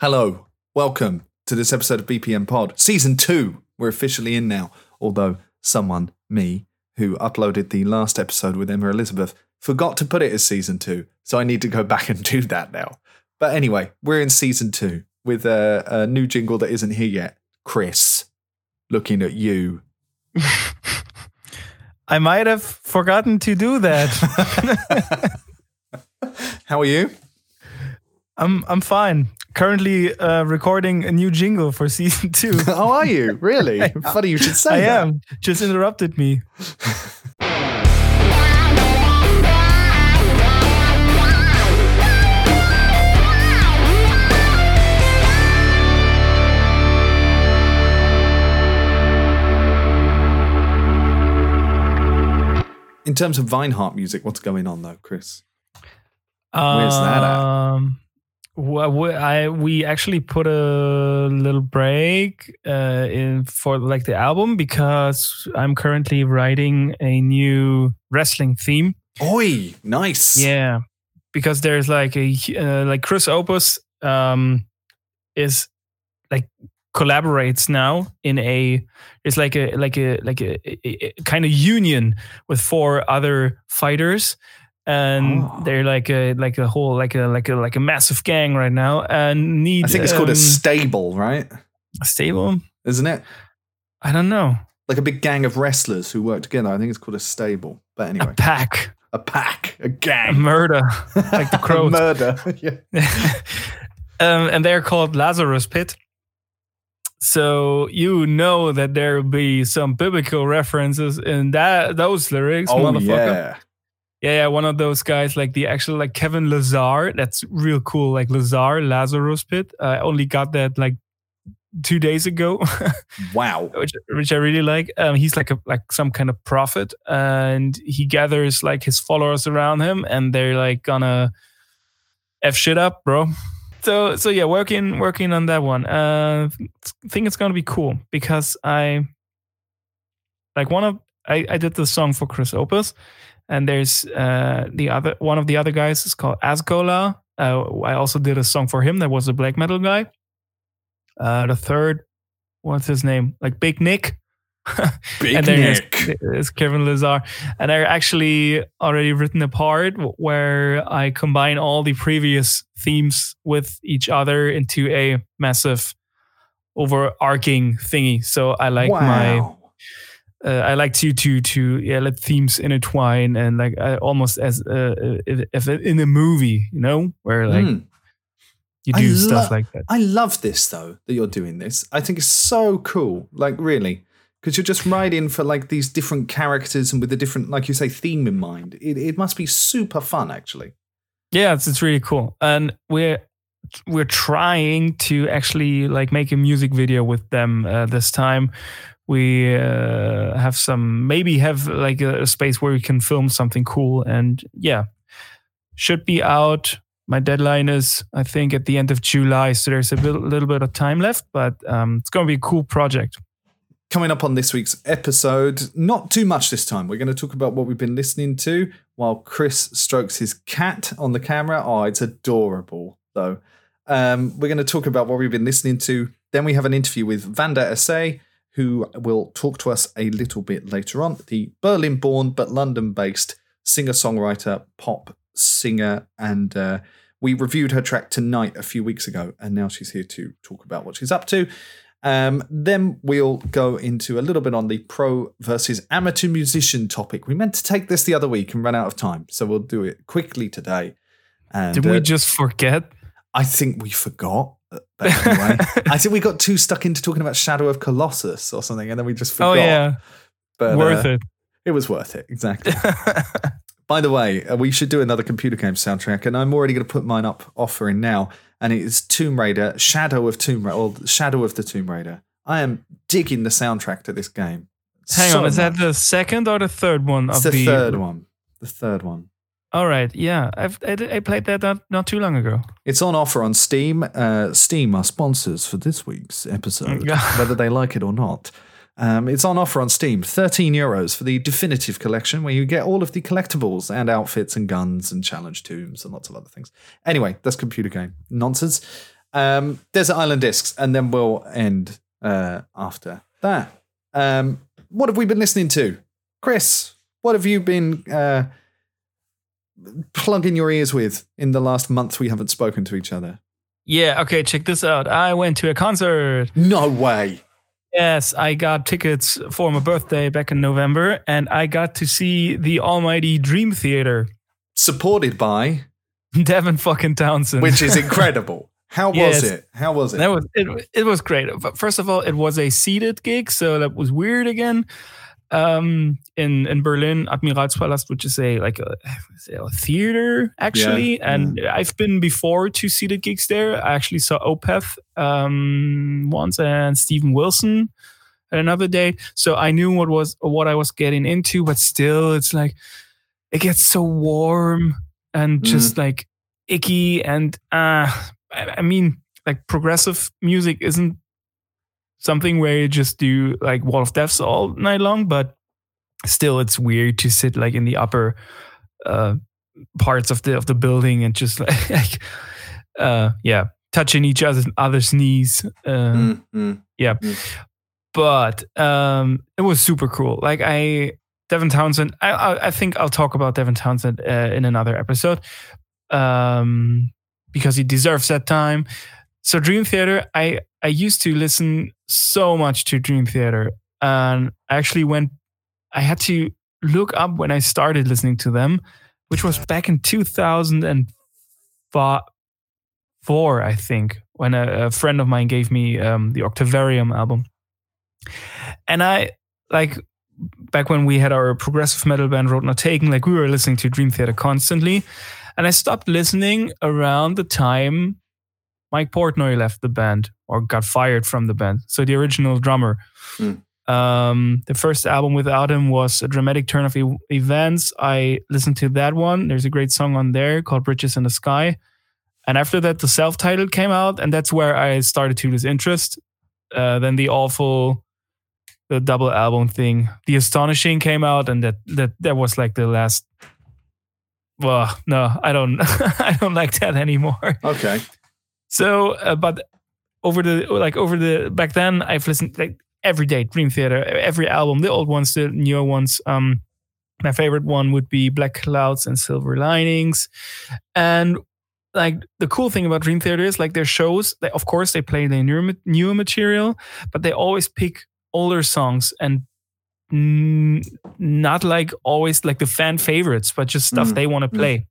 Hello, welcome to this episode of BPM Pod, season two. We're officially in now, although someone, me, who uploaded the last episode with Emma Elizabeth, forgot to put it as season two. So I need to go back and do that now. But anyway, we're in season two with a, a new jingle that isn't here yet. Chris, looking at you. I might have forgotten to do that. How are you? I'm I'm fine. Currently uh, recording a new jingle for season two. How are you? Really? Funny you should say I that. am. Just interrupted me. In terms of Vineheart music, what's going on though, Chris? Where's that at? I we actually put a little break uh, in for like the album because I'm currently writing a new wrestling theme. Oi, nice. Yeah, because there's like a uh, like Chris Opus um is like collaborates now in a it's like a like a like a, a, a kind of union with four other fighters and Oh. they're like a like a whole like a like a like a massive gang right now and need I think it's called a um, stable, right? a stable Isn't it? i don't know Like a big gang of wrestlers who work together. I think it's called a stable. But anyway, a pack a pack, a a gang, murder like the crows murder. yeah. um, and they're called Lazarus Pit. So you know that there will be some biblical references in that those lyrics, Oh motherfucker. yeah. Yeah, yeah, one of those guys like the actual like Kevin Lazar. That's real cool. Like Lazar, Lazarus Pit. I only got that like two days ago, Wow. which which I really like. Um, he's like a like some kind of prophet, and he gathers like his followers around him, and they're like gonna f shit up, bro. So so yeah, working working on that one. Uh, think it's gonna be cool because I like one of I I did the song for Chris Opus, and there's uh the other one of the other guys is called Asgola. Uh, I also did a song for him that was a black metal guy. Uh, the third, what's his name? Like Big Nick. Big and then Nick. It's, Kevin Lazar. And I actually already written a part where I combine all the previous themes with each other into a massive overarching thingy. So I like my wow. Uh, I like to to to yeah let themes intertwine and like I, almost as uh, if, if in a movie, you know, where like Mm. you I do stuff lo- like that. I love this though that you're doing this. I think it's so cool. Like really, because you're just riding for like these different characters and with a different, like you say, theme in mind. It it must be super fun actually. Yeah, it's it's really cool, and we're we're trying to actually like make a music video with them uh, this time. We uh, have some maybe have like a, a space where we can film something cool, and yeah, should be out. My deadline is I think at the end of July, so there's a bit, little bit of time left, but um, it's going to be a cool project. Coming up on this week's episode, not too much this time. We're going to talk about what we've been listening to while Chris strokes his cat on the camera. Oh, it's adorable, though. Um, we're going to talk about what we've been listening to. Then we have an interview with Vanda Essay, who will talk to us a little bit later on. The Berlin born but London based singer songwriter, pop singer, and uh, we reviewed her track Tonight a few weeks ago, and now she's here to talk about what she's up to. Um, then we'll go into a little bit on the pro versus amateur musician topic. We meant to take this the other week and ran out of time, so we'll do it quickly today. And Did uh, we just forget? I think we forgot. Uh, anyway, I think we got too stuck into talking about Shadow of Colossus or something, and then we just forgot. Oh yeah, but, worth uh, it. It was worth it, exactly. By the way, uh, we should do another computer game soundtrack, and I'm already going to put mine up offering now. And it is Tomb Raider, Shadow of Tomb Raider, or Shadow of the Tomb Raider. I am digging the soundtrack to this game. Hang so on, is that the second or the third one It's of the, third one. The third one. All right, yeah, I've I, I played that not, not too long ago. It's on offer on Steam. Uh, Steam are sponsors for this week's episode, whether they like it or not. Um, it's on offer on Steam, 13 euros for the definitive collection, where you get all of the collectibles and outfits and guns and challenge tombs and lots of other things. Anyway, that's computer game nonsense. Um, Desert Island Discs, and then we'll end uh, after that. Um, what have we been listening to? Chris, what have you been uh, plugging your ears with in the last month we haven't spoken to each other? Yeah, okay, check this out. I went to a concert. No way. Yes, I got tickets for my birthday back in November, and I got to see the almighty Dream Theater. Supported by Devin fucking Townsend. which is incredible. How Yes. was it? How was it? That was it. It was great. But First of all, it was a seated gig, so that was weird again. Um, in in Berlin, Admiralspalast, which is a like a, a theater actually, Yeah, and I've been before to see the gigs there. I actually saw Opeth um, once and Steven Wilson another day, so I knew what was what I was getting into. But still, it's like it gets so warm and just like icky and uh I, I mean like progressive music isn't something where you just do like wall of deaths all night long but still it's weird to sit like in the upper uh parts of the of the building and just like uh yeah touching each other's other's knees uh, Mm, mm. but um it was super cool. Like i devin townsend i i, I think i'll talk about devin townsend uh, in another episode um because he deserves that time. So dream theater i i used to listen so much to dream theater and i actually went i had to look up when i started listening to them which was back in 2004 i think when a, a friend of mine gave me um, the octavarium album and I like back when we had our progressive metal band Road Not Taken, like we were listening to Dream Theater constantly. And I stopped listening around the time Mike Portnoy left the band or got fired from the band. So the original drummer. Hmm. Um, the first album without him was a dramatic turn of e- events. I listened to that one. There's a great song on there called Bridges in the Sky. And after that, the self-titled came out, and that's where I started to lose interest. Uh, then the awful the double album thing. The Astonishing came out, and that that that was like the last. Well, no, I don't. I don't like that anymore. Okay. So, uh, but over the like over the back then, I've listened like every day Dream Theater, every album, the old ones, the newer ones. Um, my favorite one would be Black Clouds and Silver Linings, and like the cool thing about Dream Theater is like their shows. They, of course, they play their newer newer material, but they always pick older songs and not like always like the fan favorites, but just stuff Mm, they want to mm. play.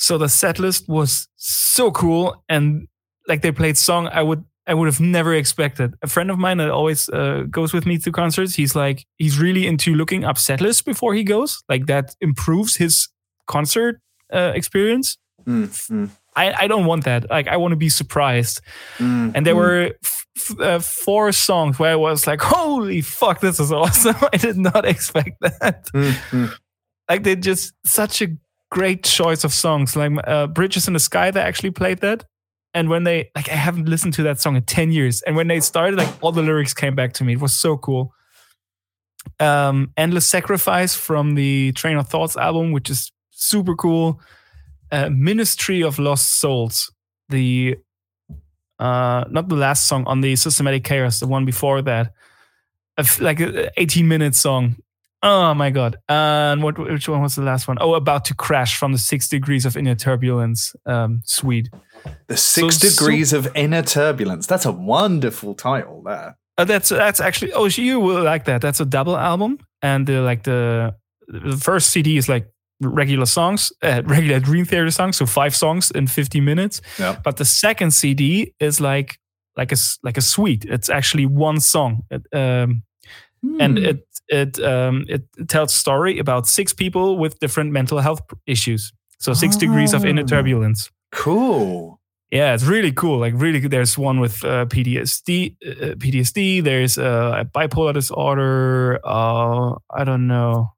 So the set list was so cool, and like they played song I would I would have never expected. A friend of mine that always uh, goes with me to concerts, he's like he's really into looking up set lists before he goes. Like that improves his concert uh, experience. Mm, mm, I, I don't want that. Like I want to be surprised. mm, And there mm. were f- uh, four songs where I was like, "Holy fuck, this is awesome!" I did not expect that. Mm, mm. Like they just such a great choice of songs. Like uh, "Bridges in the Sky," they actually played that. And when they like, I haven't listened to that song in ten years. And when they started, like all the lyrics came back to me. It was so cool. Um, "Endless Sacrifice" from the Train of Thoughts album, which is super cool. Uh, "Ministry of Lost Souls," the uh not the last song on the systematic chaos the one before that like a 18 minute song oh my god and what which one was the last one? Oh, about to crash from the six degrees of inner turbulence um sweet The Six So- Degrees of Inner Turbulence. That's a wonderful title there. uh, that's that's actually oh you will like that that's a double album and the like the the first cd is like regular songs uh, regular dream theater songs so five songs in 50 minutes Yeah. but the second cd is like like a like a suite it's actually one song It, um and Hmm. it it um it tells story about six people with different mental health issues. So six degrees of inner Oh. turbulence. Cool. yeah it's really cool. Like really good. there's one with uh, ptsd uh, ptsd there's uh, a bipolar disorder. Uh i don't know.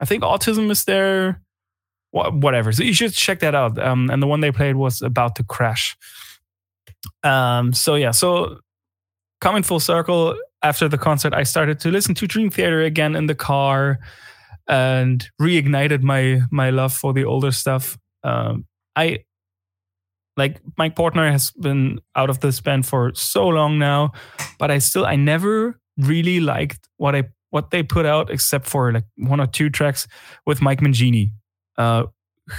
I think autism is there. Wha- whatever. So you should check that out. Um and the one they played was about to crash. Um so yeah so coming full circle after the concert i started to listen to dream theater again in the car and reignited my my love for the older stuff um i Like Mike Portnoy has been out of this band for so long now, but I still I never really liked what I what they put out except for like one or two tracks with Mike Mangini, uh,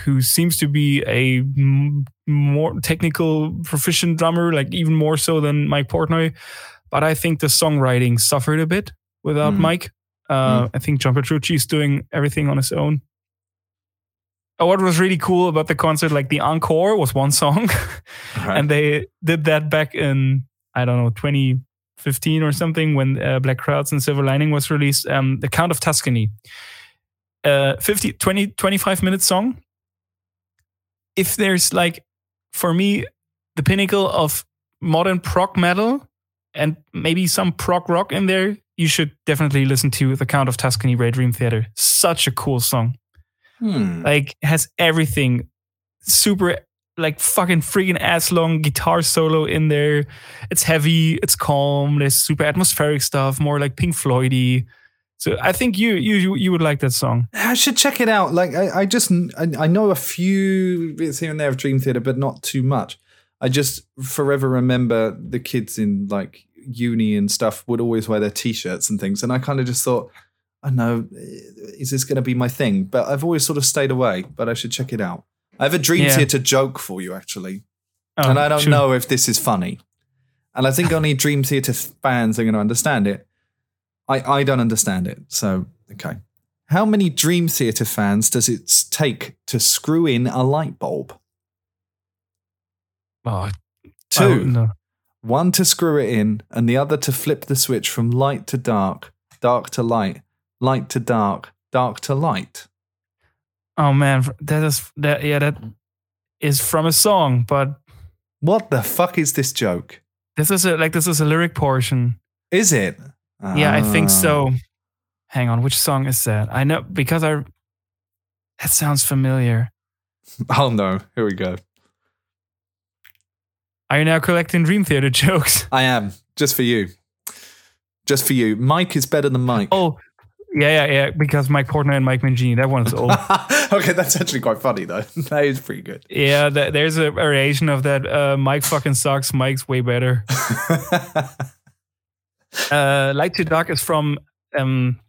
who seems to be a m- more technical proficient drummer, like even more so than Mike Portnoy. But I think the songwriting suffered a bit without Mm. Mike. Uh, I think John Petrucci is doing everything on his own. Oh, what was really cool about the concert, like the encore was one song, Right. and they did that back in I don't know 2015 or something when uh, Black Clouds and Silver Lining was released. Um, the Count of Tuscany, uh, 50, 20, 25 minute song. If there's like, for me, the pinnacle of modern prog metal and maybe some prog rock in there, you should definitely listen to The Count of Tuscany Red Dream Theater. Such a cool song Hmm. like has everything super like fucking freaking ass long guitar solo in there it's heavy it's calm there's super atmospheric stuff more like pink floydy so i think you you you would like that song I should check it out. Like I, I just I, I know a few bits here and there of Dream Theater, but not too much. I just forever remember the kids in like uni and stuff would always wear their t-shirts and things, and I kind of just thought, I don't know, eh, is this going to be my thing? But I've always sort of stayed away. But I should check it out. I have a Dream Yeah. Theater joke for you actually, Oh, and I don't shoot. know if this is funny, and I think only Dream Theater fans are going to understand it. I I don't understand it, so okay. How many Dream Theater fans does it take to screw in a light bulb? Oh, Two. no. One to screw it in, and the other to flip the switch from light to dark, dark to light, light to dark, dark to light. oh man that is that yeah that is from a song but What the fuck is this joke? this is a like this is a lyric portion Is it? yeah i think Ah. so hang on which song is that i know because i that sounds familiar Oh no, here we go. Are you now collecting dream theater jokes I am, just for you. Just for you. Mike is better than Mike. Oh, yeah, yeah, yeah. Because Mike Portnoy and Mike Mangini, that one's old. okay, that's actually quite funny though. That is pretty good. yeah, th- there's a variation of that. Uh, Mike fucking sucks. Mike's way better. Uh, Light to Dark is from, um,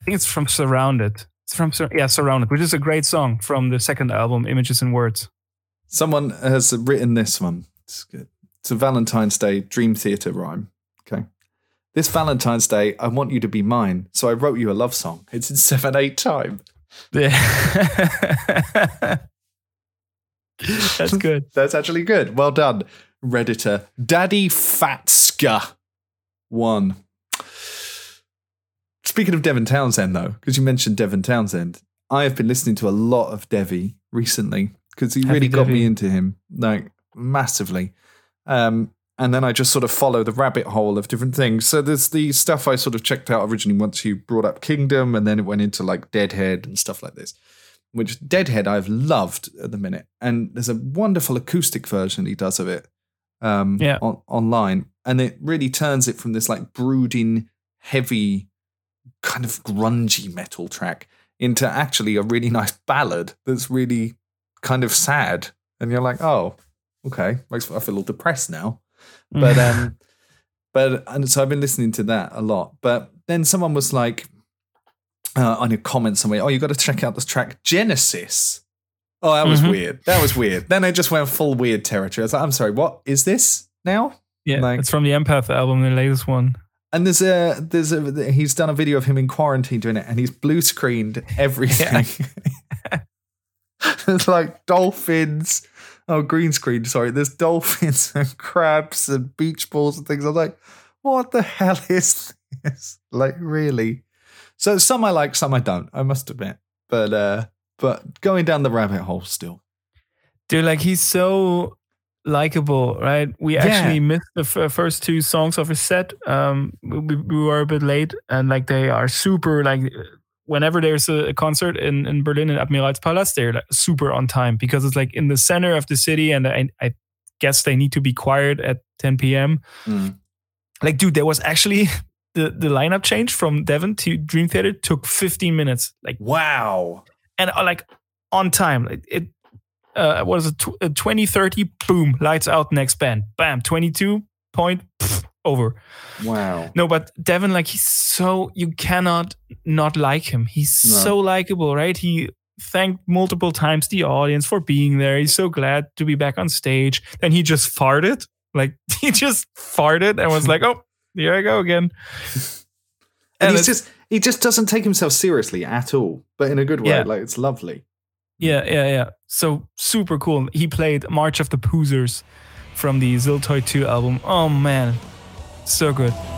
I think it's from Surrounded. It's from Sur- yeah, Surrounded, which is a great song from the second album, Images and Words. Someone has written this one. It's good. It's a Valentine's Day Dream Theater rhyme. Okay. This Valentine's Day, I want you to be mine. So I wrote you a love song. It's in 7 8 time. Yeah. That's good. That's actually good. Well done, Redditor. Daddy Fatska. One. Speaking of Devin Townsend, though, because you mentioned Devin Townsend, I have been listening to a lot of Devi recently because he Heavy really got me into him, like massively. Um, and then I just sort of follow the rabbit hole of different things. So there's the stuff I sort of checked out originally once you brought up Kingdom, and then it went into like Deadhead and stuff like this. Which Deadhead I've loved at the minute, and there's a wonderful acoustic version he does of it, um, Yeah. on, online, and it really turns it from this like brooding, heavy, kind of grungy metal track into actually a really nice ballad that's really kind of sad, and you're like, oh, okay, makes I feel all depressed now. But um but and so i've been listening to that a lot. But then someone was like uh, on a comment somewhere oh you got to check out this track genesis. Oh that was Mhm. weird. That was weird. Then i just went full weird territory. I was like i'm sorry what is this now? Yeah, like- it's from the Empath album, the latest one. and there's a there's a he's done a video of him in quarantine doing it and he's blue screened everything. There's like dolphins oh green screen sorry there's dolphins and crabs and beach balls and things i'm like what the hell is this like really so some i like some i don't i must admit but uh but going down the rabbit hole still Dude, like he's so likable, right? We Yeah. actually missed the f- first two songs of his set. Um, we, we were a bit late, and like they are super. Like whenever there's a, a concert in in Berlin in Admiralspalast, they're like super on time because it's like in the center of the city, and I, I guess they need to be quiet at 10 p.m. Like, dude, there was actually. The, the lineup change from Devin to Dream Theater took 15 minutes. Like wow and uh, like on time. Like, It uh, what is it? Tw- uh, 2030, boom, lights out, next band, bam, 22 point, pff, over. Wow. No, but Devin, like he's so you cannot not like him. He's No. so likable, right? He thanked multiple times the audience for being there. He's so glad to be back on stage. Then he just farted, like he just farted and was like, "Oh, here I go again." And, And he's just he just doesn't take himself seriously at all, but in a good way. Yeah. Like it's lovely. Yeah, yeah, yeah. So super cool. He played March of the Poozers from the Ziltoid 2 album. Oh man, so good.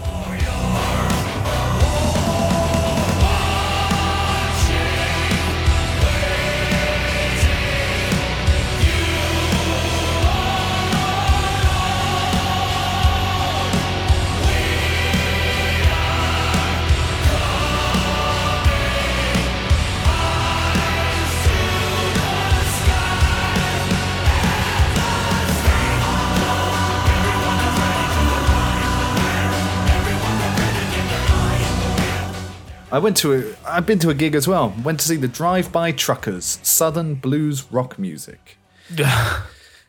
I went to a I've been to a gig as well. Went to see the Drive By Truckers, Southern Blues Rock Music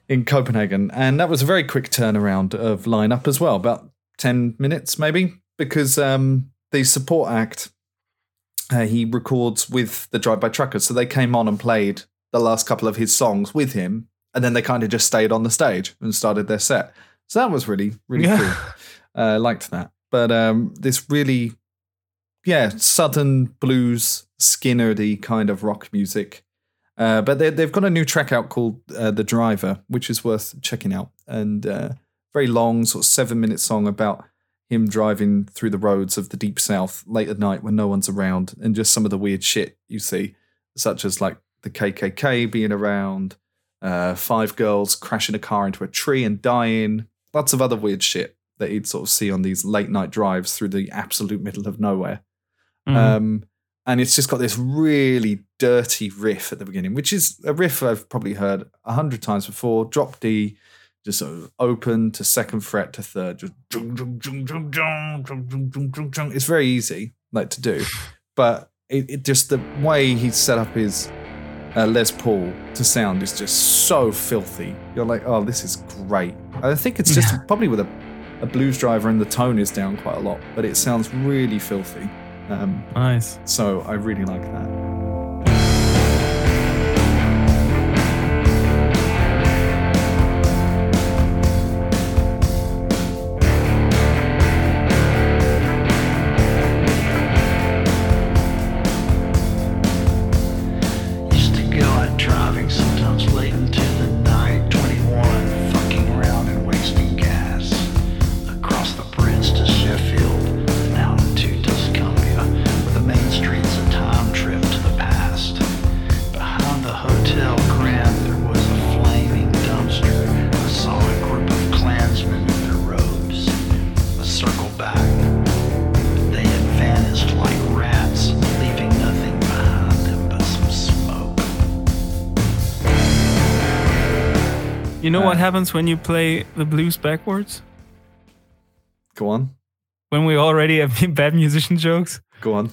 in Copenhagen, and that was a very quick turnaround of lineup as well, about ten minutes maybe, because um, the support act uh, he records with the Drive By Truckers, so they came on and played the last couple of his songs with him, and then they kind of just stayed on the stage and started their set. So that was really really Yeah. cool. Uh, liked that, but um, this really yeah, southern blues, Skinnerdy kind of rock music. Uh, but they, they've got a new track out called uh, "The Driver," which is worth checking out, and uh, very long, sort of seven-minute song about him driving through the roads of the deep south late at night when no one's around, and just some of the weird shit you see, such as like the KKK being around, uh, five girls crashing a car into a tree and dying, lots of other weird shit that you'd sort of see on these late night drives through the absolute middle of nowhere. Mm-hmm. Um, and it's just got this really dirty riff at the beginning, which is a riff I've probably heard a hundred times before. Drop D, just sort of open to second fret to third. Just it's very easy like to do, but it, it just the way he set up his uh, Les Paul to sound is just so filthy. You're like, oh, this is great. I think it's just yeah. probably with a, a blues driver and the tone is down quite a lot, but it sounds really filthy. Um, nice. so I really like that. You know what Uh, happens when you play the blues backwards? Go on, When we already have bad musician jokes? go on.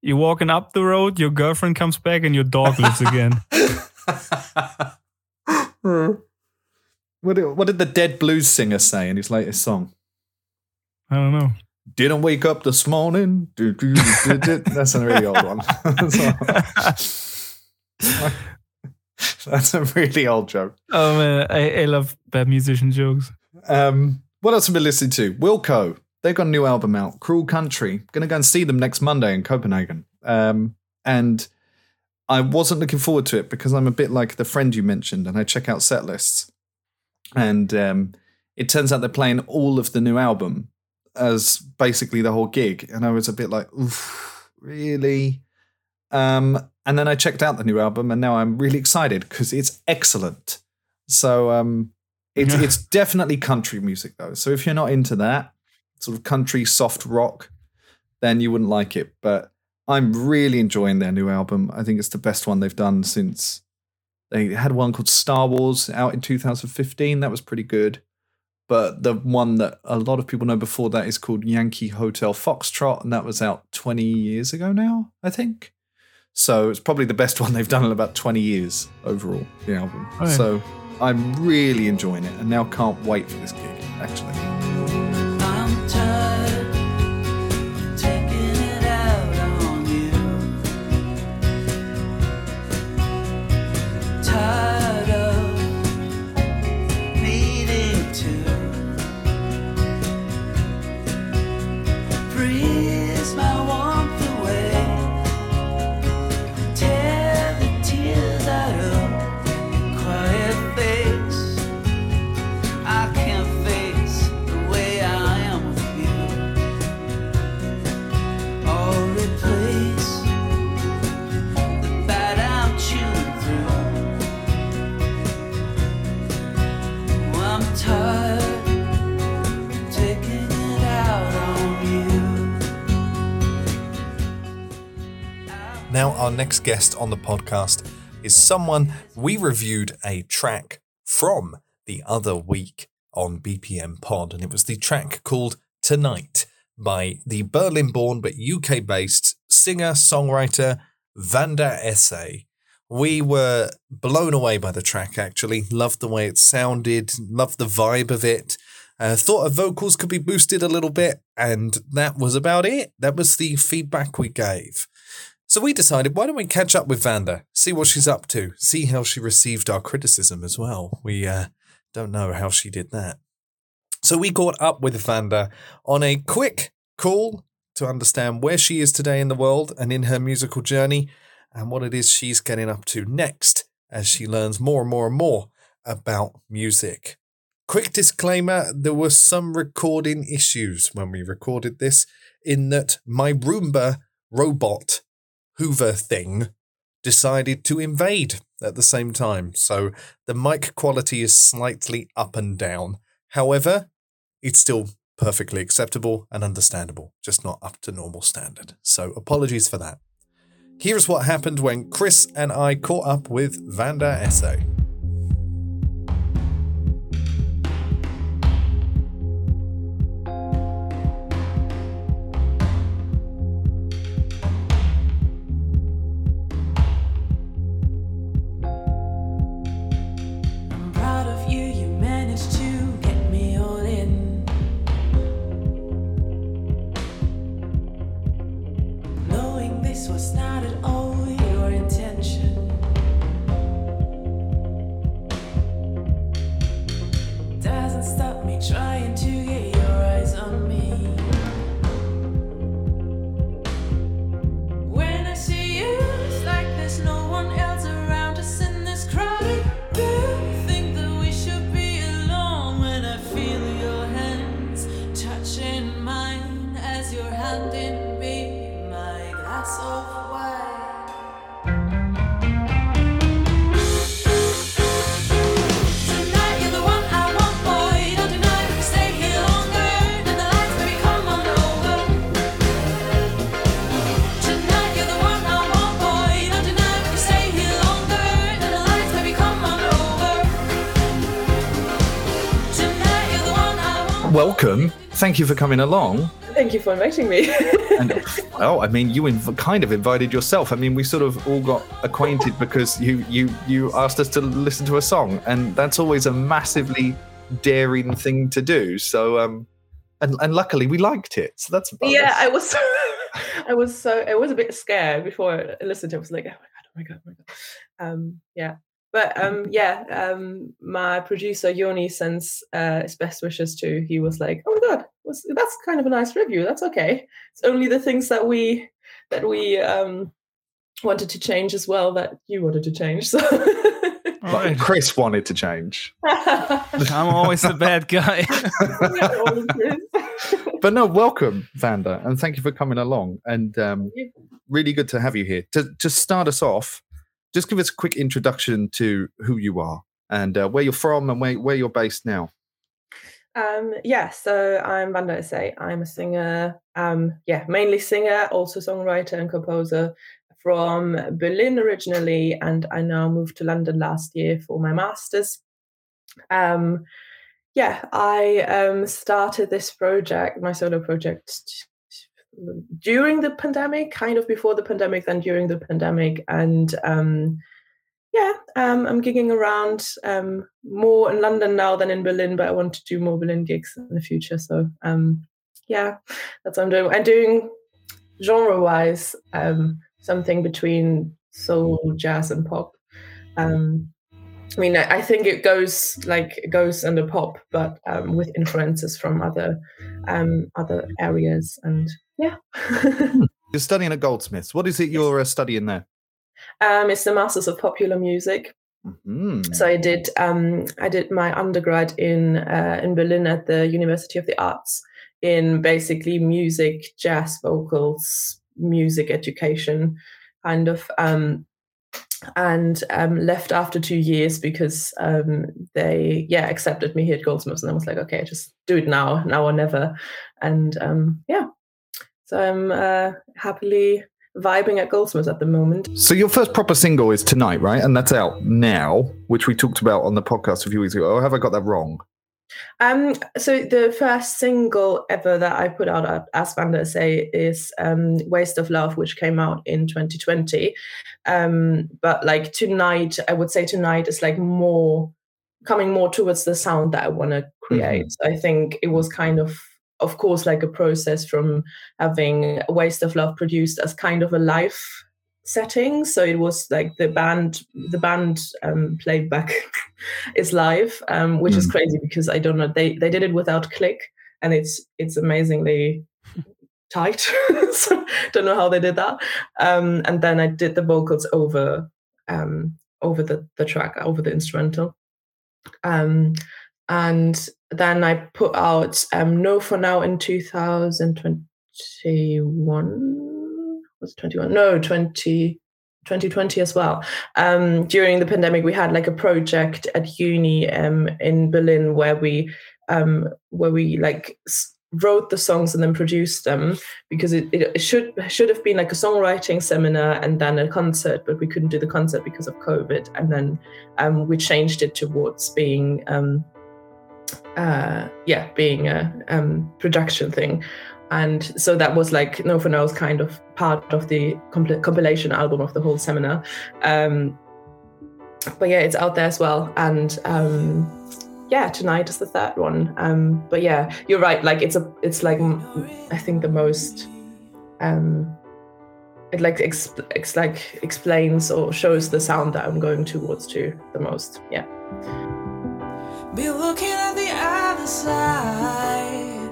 You're walking up the road, your girlfriend comes back, and your dog lives again. what, did, what did the dead blues singer say in his latest song? I don't know. Didn't wake up this morning. That's a really old one. That's a really old joke. Oh man, I, I love bad musician jokes. Um, what else have we been listening to? Wilco. They've got a new album out, Cruel Country. Gonna go and see them next Monday in Copenhagen. Um, and I wasn't looking forward to it because I'm a bit like the friend you mentioned, and I check out set lists. And um, it turns out they're playing all of the new album as basically the whole gig. And I was a bit like, oof, really? Um, and then I checked out the new album, and now I'm really excited because it's excellent. So um, it's it's definitely country music though. So if you're not into that sort of country soft rock, then you wouldn't like it. But I'm really enjoying their new album. I think it's the best one they've done since they had one called Star Wars out in 2015. That was pretty good. But the one that a lot of people know before that is called Yankee Hotel Foxtrot, and that was out 20 years ago now, I think. So it's probably the best one they've done in about 20 years overall, the album. Oh, yeah. So I'm really enjoying it and now can't wait for this gig, actually. Our next guest on the podcast is someone we reviewed a track from the other week on BPM Pod, and it was the track called Tonight by the Berlin born but UK based singer songwriter Vanda Essay. We were blown away by the track, actually. Loved the way it sounded, loved the vibe of it. Uh, thought her vocals could be boosted a little bit, and that was about it. That was the feedback we gave. So we decided, why don't we catch up with Vanda, see what she's up to, see how she received our criticism as well. We uh, don't know how she did that. So we caught up with Vanda on a quick call to understand where she is today in the world and in her musical journey and what it is she's getting up to next as she learns more and more and more about music. Quick disclaimer there were some recording issues when we recorded this, in that my Roomba robot Hoover thing decided to invade at the same time. So the mic quality is slightly up and down. However, it's still perfectly acceptable and understandable, just not up to normal standard. So apologies for that. Here's what happened when Chris and I caught up with Vanda Essay. Thank you for coming along. Thank you for inviting me. And well, I mean, you inv- kind of invited yourself. I mean, we sort of all got acquainted because you you you asked us to listen to a song, and that's always a massively daring thing to do. So, um, and and luckily we liked it. So that's yeah, I was, I was so, I was a bit scared before I listened to it. I was like, oh my god, oh my god, oh my god. Um, yeah, but um, yeah, um, my producer Yoni sends uh, his best wishes to. He was like, oh my god, was that's kind of a nice review. That's okay. It's only the things that we that we um wanted to change as well that you wanted to change. So. All But right. Chris wanted to change. I'm always the bad guy. But no, welcome, Vanda, and thank you for coming along. And um, really good to have you here. To to start us off, just give us a quick introduction to who you are and uh, where you're from and where, where you're based now. Um, yeah, so I'm Vanda Essay. I'm a singer, um, yeah, mainly singer, also songwriter and composer from Berlin originally, and I now moved to London last year for my master's. Um, yeah, I um, started this project, my solo project, during the pandemic, kind of before the pandemic, then during the pandemic, and um, yeah, um, I'm gigging around um, more in London now than in Berlin, but I want to do more Berlin gigs in the future. So um, yeah, that's what I'm doing. I'm doing genre-wise um, something between soul, jazz, and pop. Um, I mean, I think it goes like it goes under pop, but um, with influences from other um, other areas, and yeah. You're studying at Goldsmiths. What is it you're uh, studying there? um, it's the Masters of Popular Music. Mhm. So I did um, I did my undergrad in uh, in Berlin at the University of the Arts in basically music, jazz vocals, music education, kind of. Um, and um, left after two years because um, they yeah accepted me here at Goldsmiths and I was like okay just do it now now or never and um, yeah so I'm uh, happily vibing at Goldsmiths at the moment So your first proper single is tonight, right? And that's out now, which we talked about on the podcast a few weeks ago. Or have I got that wrong? Um, so the first single ever that I put out at As Vanda say is um, Waste of Love, which came out in 2020. Um, but like tonight, I would say tonight is like more coming more towards the sound that I want to create. So I think it was kind of of course like a process from having Waste of Love produced as kind of a live setting. So it was like the band the band um, playback is live, um, which is Mm. crazy because I don't know they they did it without click and it's it's amazingly tight. so don't know how they did that. Um, and then I did the vocals over um, over the the track over the instrumental. Um, and then I put out um, No for Now in 2021. Was 21? No, 20, 2020 as well. Um, during the pandemic, we had like a project at uni um, in Berlin where we um, where we like wrote the songs and then produced them because it, it should should have been like a songwriting seminar and then a concert, but we couldn't do the concert because of COVID. And then um, we changed it towards being um, uh, yeah, being a um, production thing. And so that was like No for Now's kind of part of the compl- compilation album of the whole seminar. Um, but yeah, it's out there as well. And um, yeah, tonight is the third one. Um, but yeah, you're right. Like it's a, it's like I think the most. Um, it like exp- ex- like explains or shows the sound that I'm going towards to the most. Yeah. Be looking at the other side.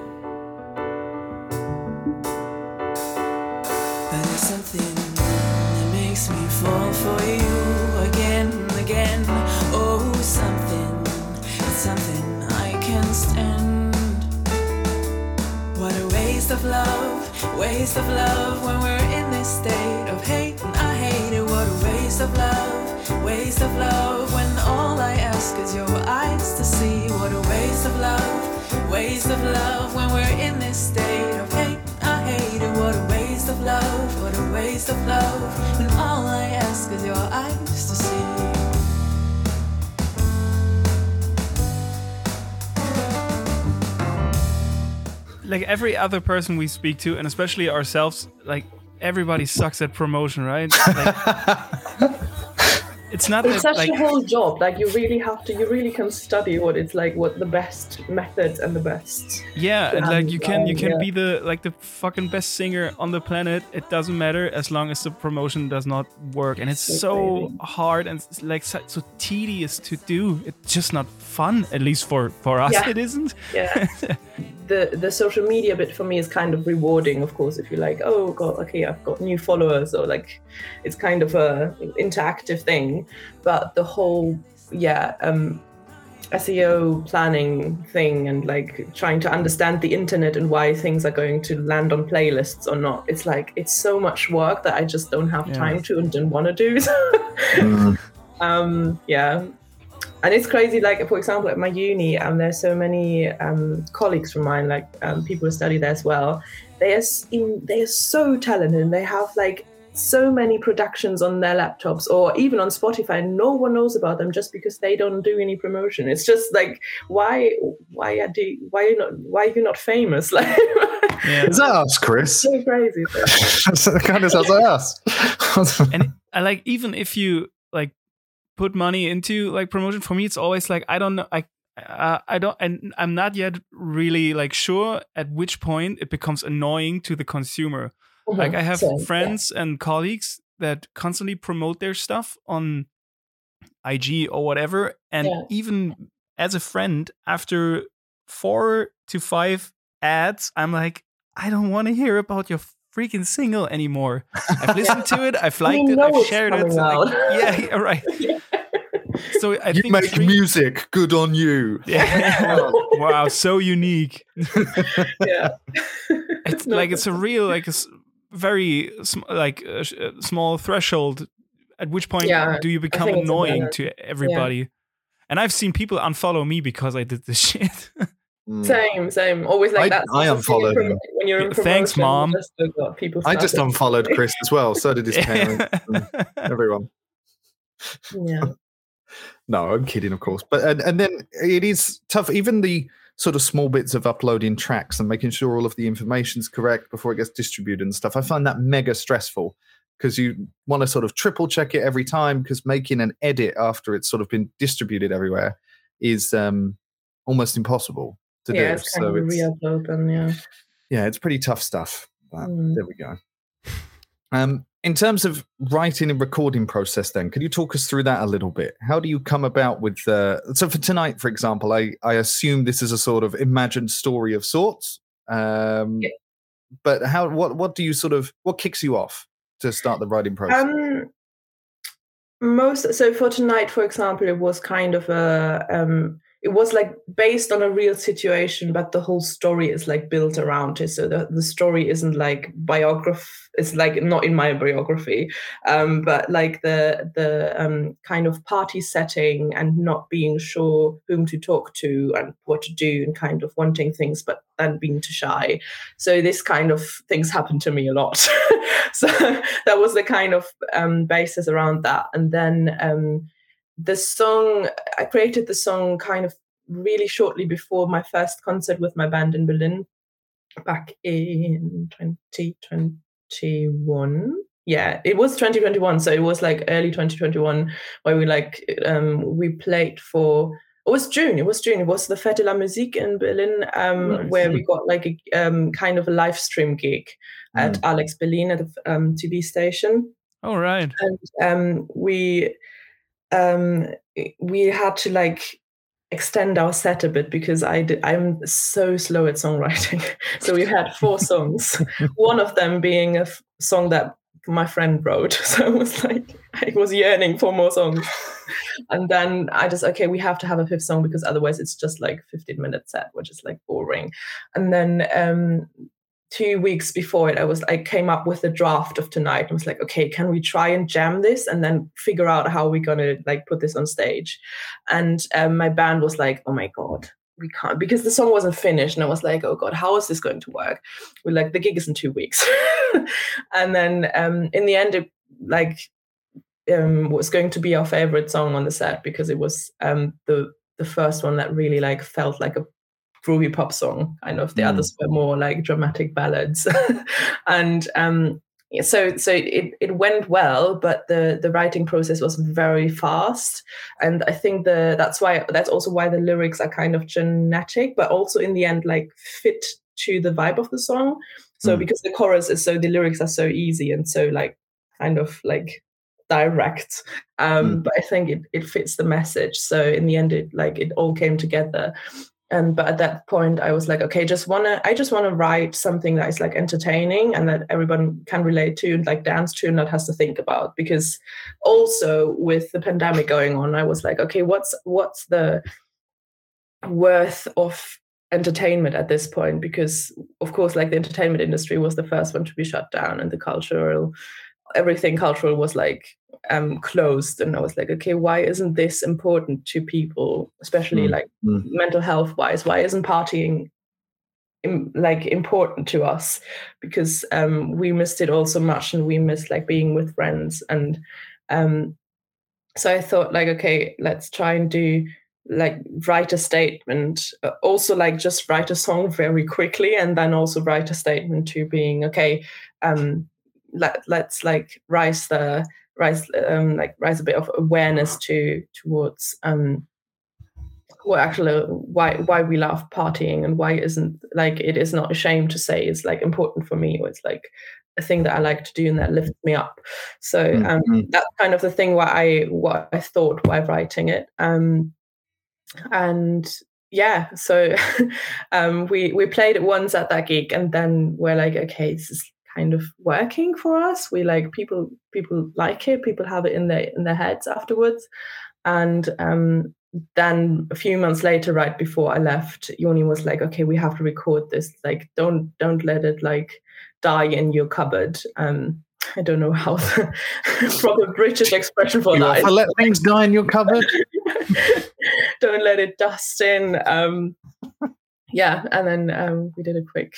But there's something that makes me fall for you again and again. Oh, something, it's something I can't stand. What a waste of love, waste of love when we're in this state of hate. And I hate it. What a waste of love, waste of love when all I ask is your eyes to see. What a waste of love, waste of love when we're in this state of hate. I hate it. What a waste of love, what a waste of love when all I ask is your eyes to see. like every other person we speak to, and especially ourselves, like everybody sucks at promotion, right? Like, it's not It's that such like a whole job. Like you really have to. You really can study what it's like, what the best methods and the best. yeah, and like you can you can yeah. be the like the fucking best singer on the planet. It doesn't matter as long as the promotion does not work, and it's So so crazy. hard and like so, so tedious to do. It's just not fun, at least for for us. Yeah. It isn't. Yeah. the the social media bit for me is kind of rewarding, of course. If you're like, oh god, okay, I've got new followers, or like, it's kind of a interactive thing. But the whole, yeah, um, SEO planning thing and like trying to understand the internet and why things are going to land on playlists or not. It's like it's so much work that I just don't have Yeah. time to and don't want to do. Mm. um yeah and it's crazy like for example at my uni um there's so many um colleagues from mine like um, people who study there as well they are in, they are so talented and they have like so many productions on their laptops or even on spotify no one knows about them just because they don't do any promotion it's just like why why are do why are you not why are you not famous like Yeah. Is that us, Chris? so crazy. that kind of sounds like us. and I like even if you like put money into like promotion for me it's always like i don't know i uh, i don't and i'm not yet really like sure at which point it becomes annoying to the consumer like i have So, yeah. friends and colleagues that constantly promote their stuff on ig or whatever and Yeah. even as a friend after four to five ads i'm like i don't want to hear about your freaking single anymore i've listened to it i've liked We it i've shared it like, yeah, yeah right so i you think make it's really- music. Good on you. yeah. wow so unique yeah. it's No, like it's a real like a s- very sm- like a, sh- a small threshold at which point Yeah, do you become think it's a annoying to everybody and i've seen people unfollow me because i did this shit Mm. Same, same. Always like I- that. I unfollowed him. when you're in Yeah, thanks, promotion, Mom. Just, oh God, people I just unfollowed Chris as well. So did his parents. everyone. Yeah. No, I'm kidding, of course. But and, and then it is tough. Even the sort of small bits of uploading tracks and making sure all of the information's correct before it gets distributed and stuff. I find that mega stressful because you want to sort of triple check it every time because making an edit after it's sort of been distributed everywhere is um, almost impossible to yeah, do. it's kind so of it's re-upload yeah. yeah, it's pretty tough stuff. But Mm. there we go. Um, in terms of writing and recording process, then, could you talk us through that a little bit? How do you come about with? Uh, so for tonight, for example, I I assume this is a sort of imagined story of sorts. Um, Yeah. But how? What? What do you sort of? What kicks you off to start the writing process? Um, most so for tonight, for example, it was kind of a um, it was like based on a real situation, but the whole story is like built around it. So the, the story isn't like biography. It's like not in my biography, um, but like the the um, kind of party setting and not being sure whom to talk to and what to do and kind of wanting things, but then being too shy. So this kind of things happen to me a lot. so that was the kind of um, basis around that, and then. The song i created the song kind of really shortly before my first concert with my band in berlin back in 2021 yeah it was 2021 so it was like early 2021 where we like um we played for it was June. It was June. It was the Fête de la Musique in Berlin, um, Nice. where we got like a um, kind of a live stream gig at Mm. Alex Berlin at the um, TV station all right and um, we um, we had to like extend our set a bit because I did, I'm so slow at songwriting. so we had four songs, one of them being a f- song that my friend wrote. So I was like, I was yearning for more songs. And then I just, okay, we have to have a fifth song because otherwise it's just like 15 minute set, which is like boring. And then um, two weeks before it, I was I came up with a draft of tonight. I was like, okay, can we try and jam this and then figure out how we're gonna like put this on stage? And um, my band was like, oh my god, we can't because the song wasn't finished, and I was like, oh god, how is this going to work? We're like, the gig is in two weeks, and then um, in the end, it like um, was going to be our favorite song on the set because it was um, the the first one that really like felt like a groovy pop song kind of. The Mm. others were more like dramatic ballads. And um so so it, it went well but the the writing process was very fast. And i think the that's why that's also why the lyrics are kind of genetic but also in the end like fit to the vibe of the song. So Mm. because the chorus is so the lyrics are so easy and so like kind of like direct um but i think it, it fits the message. So in the end it like it all came together and but at that point i was like okay just wanna i just want to write something that is like entertaining and that everyone can relate to and like dance to and not has to think about. Because also with the pandemic going on i was like okay what's what's the worth of entertainment at this point? Because of course like the entertainment industry was the first one to be shut down and the cultural everything cultural was like um closed and i was like okay why isn't this important to people especially Mm. like Mm. mental health wise why isn't partying im- like important to us because um we missed it all so much and we missed like being with friends and um so i thought like okay let's try and do like write a statement uh, also like just write a song very quickly and then also write a statement to being okay um let, let's like rise the rise um like rise a bit of awareness to towards um well actually why why we love partying and why isn't like it is not a shame to say it's like important for me or it's like a thing that I like to do and that lifts me up. So um, Mhm. that's kind of the thing what I what I thought while writing it. Um, and yeah, so um, we we played it once at that gig, and then we're like, okay, this is kind of working for us. We like people people like it. People have it in their in their heads afterwards, and um, then a few months later, right before I left, Yoni was like, okay, we have to record this. Like, don't don't let it like die in your cupboard. Um, I don't know how the proper British expression for You that let things die in your cupboard? don't let it dust in. Um, yeah, and then um, we did a quick,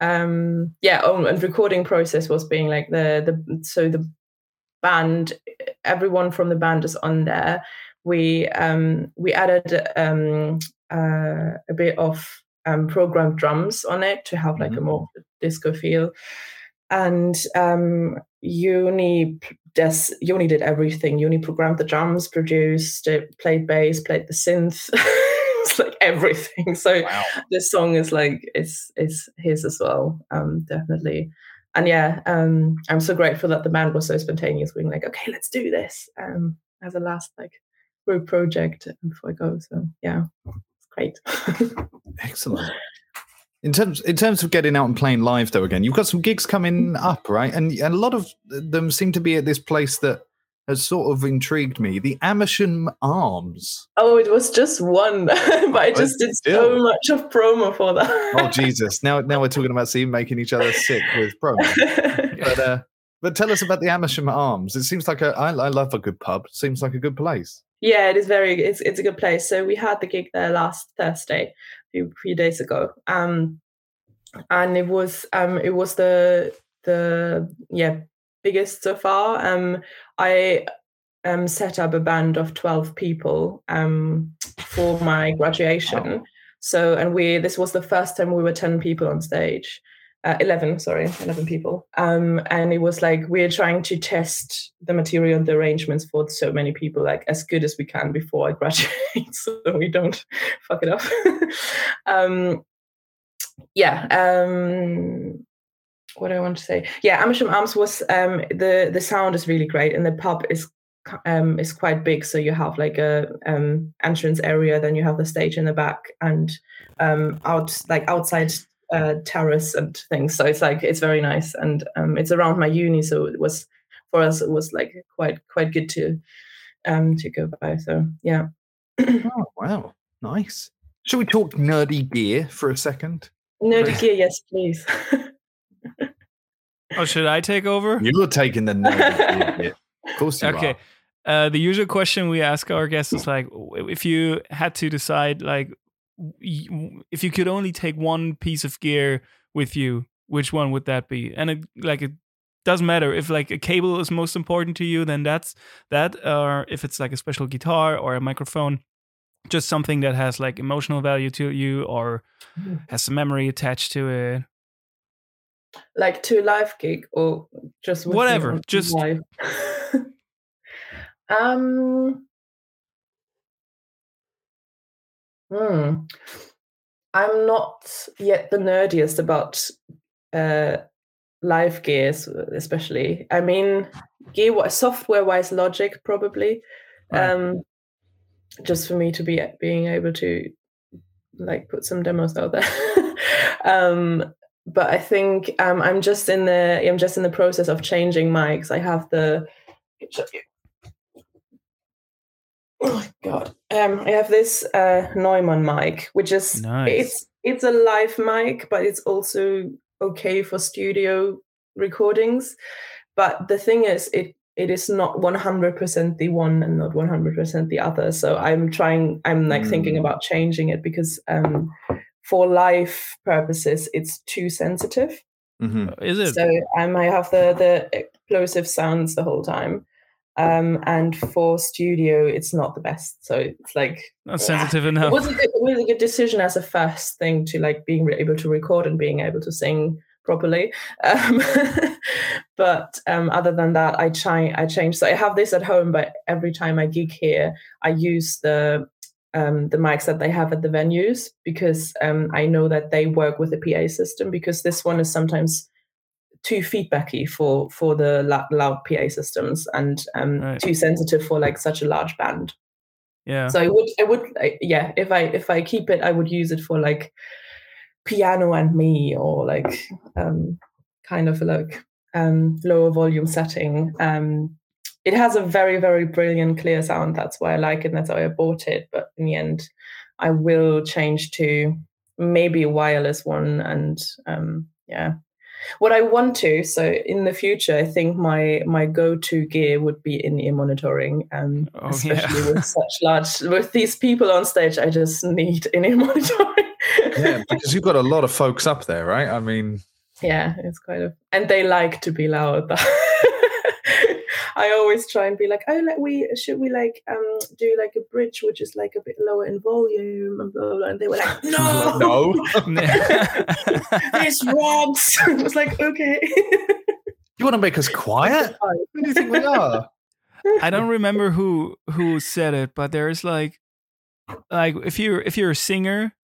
um, yeah. Oh, and recording process was being like the the so the band, everyone from the band is on there. We um, we added um, uh, a bit of um, programmed drums on it to have like a more disco feel. And um, Uni does Uni did everything. Uni programmed the drums, produced it, played bass, played the synth. it's like everything. So this song is like it's it's his as well. Um, definitely. And yeah, um, I'm so grateful that the band was so spontaneous, being like, okay, let's do this um, as a last like group project before I go. So yeah, it's great. Excellent. In terms in terms of getting out and playing live though again, you've got some gigs coming up, right? And, and a lot of them seem to be at this place that has sort of intrigued me, the Amersham Arms. oh, it was just one, but I just did so still. much of promo for that. Oh Jesus! Now now we're talking about seeing making each other sick with promo. But uh, but tell us about the Amersham Arms. It seems like a I, I love a good pub. Seems like a good place. Yeah, it is very. It's it's a good place. So we had the gig there last Thursday, a few, few days ago, um, and it was um it was the the yeah biggest so far. Um, I um set up a band of twelve people um for my graduation. So and we this was the first time we were ten people on stage. Uh, 11 sorry 11 people um and it was like we're trying to test the material and the arrangements for so many people like as good as we can before i graduate so we don't fuck it up um yeah um what i want to say yeah amersham arms was um the the sound is really great and the pub is um is quite big so you have like a um entrance area then you have the stage in the back and um out like outside uh, terrace and things. So it's like it's very nice, and um, it's around my uni, so it was for us. It was like quite quite good to um to go by. So yeah, Oh wow, nice. Shall we talk nerdy gear for a second? nerdy gear, yes, please. Oh, should I take over? You're taking the nerdy. Of course you Okay. are. Uh, the usual question we ask our guests is like, if you had to decide, like, if you could only take one piece of gear with you, which one would that be? And it, like, it doesn't matter if like a cable is most important to you, then that's that. Or if it's like a special guitar or a microphone, just something that has like emotional value to you or has some memory attached to it. Like to a live gig or just Whatever, just- live. um. Hmm. I'm not yet the nerdiest about uh, live gears, especially. I mean, gear software wise, Logic probably. Right. Um, just for me to be being able to like put some demos out there. um, but I think um, I'm just in the I'm just in the process of changing mics. I have the oh my god, um, I have this uh, Neumann mic, which is Nice. it's it's a live mic, but it's also okay for studio recordings. But the thing is, it it is not 100% the one and not 100% the other. So I'm trying. I'm like thinking Mm. about changing it because um, for life purposes, it's too sensitive. Mhm. Is it? So I might have the the explosive sounds the whole time. Um, and for studio, it's not the best. So it's like Not yeah. sensitive It enough. was a good, it was a good decision as a first thing to like being able to record and being able to sing properly. Um, but um, other than that, I try I change. So I have this at home, but every time I gig here, I use the um, the mics that they have at the venues because um, I know that they work with the PA system because this one is sometimes too feedbacky for for the loud, loud PA systems and um, Right. too sensitive for like such a large band. Yeah. So I would, I would, I, yeah. If I if I keep it, I would use it for like piano and me, or like um, kind of like um, lower volume setting. Um, it has a very very brilliant clear sound. That's why I like it. and That's why I bought it. But in the end, I will change to maybe a wireless one, and um, yeah. What I want to, so in the future, I think my my go-to gear would be in-ear monitoring, um, Oh, especially yeah. with such large with these people on stage. I just need in-ear monitoring. Yeah, because you've got a lot of folks up there, right? I mean, yeah, it's kind of, and they like to be loud. I always try and be like, oh, like we should we like um do like a bridge which is like a bit lower in volume and blah blah. blah. And they were like, no, no. this rocks. I was like, okay. You want to make us quiet? Who do you think we are? I don't remember who who said it, but there's like like if you're if you're a singer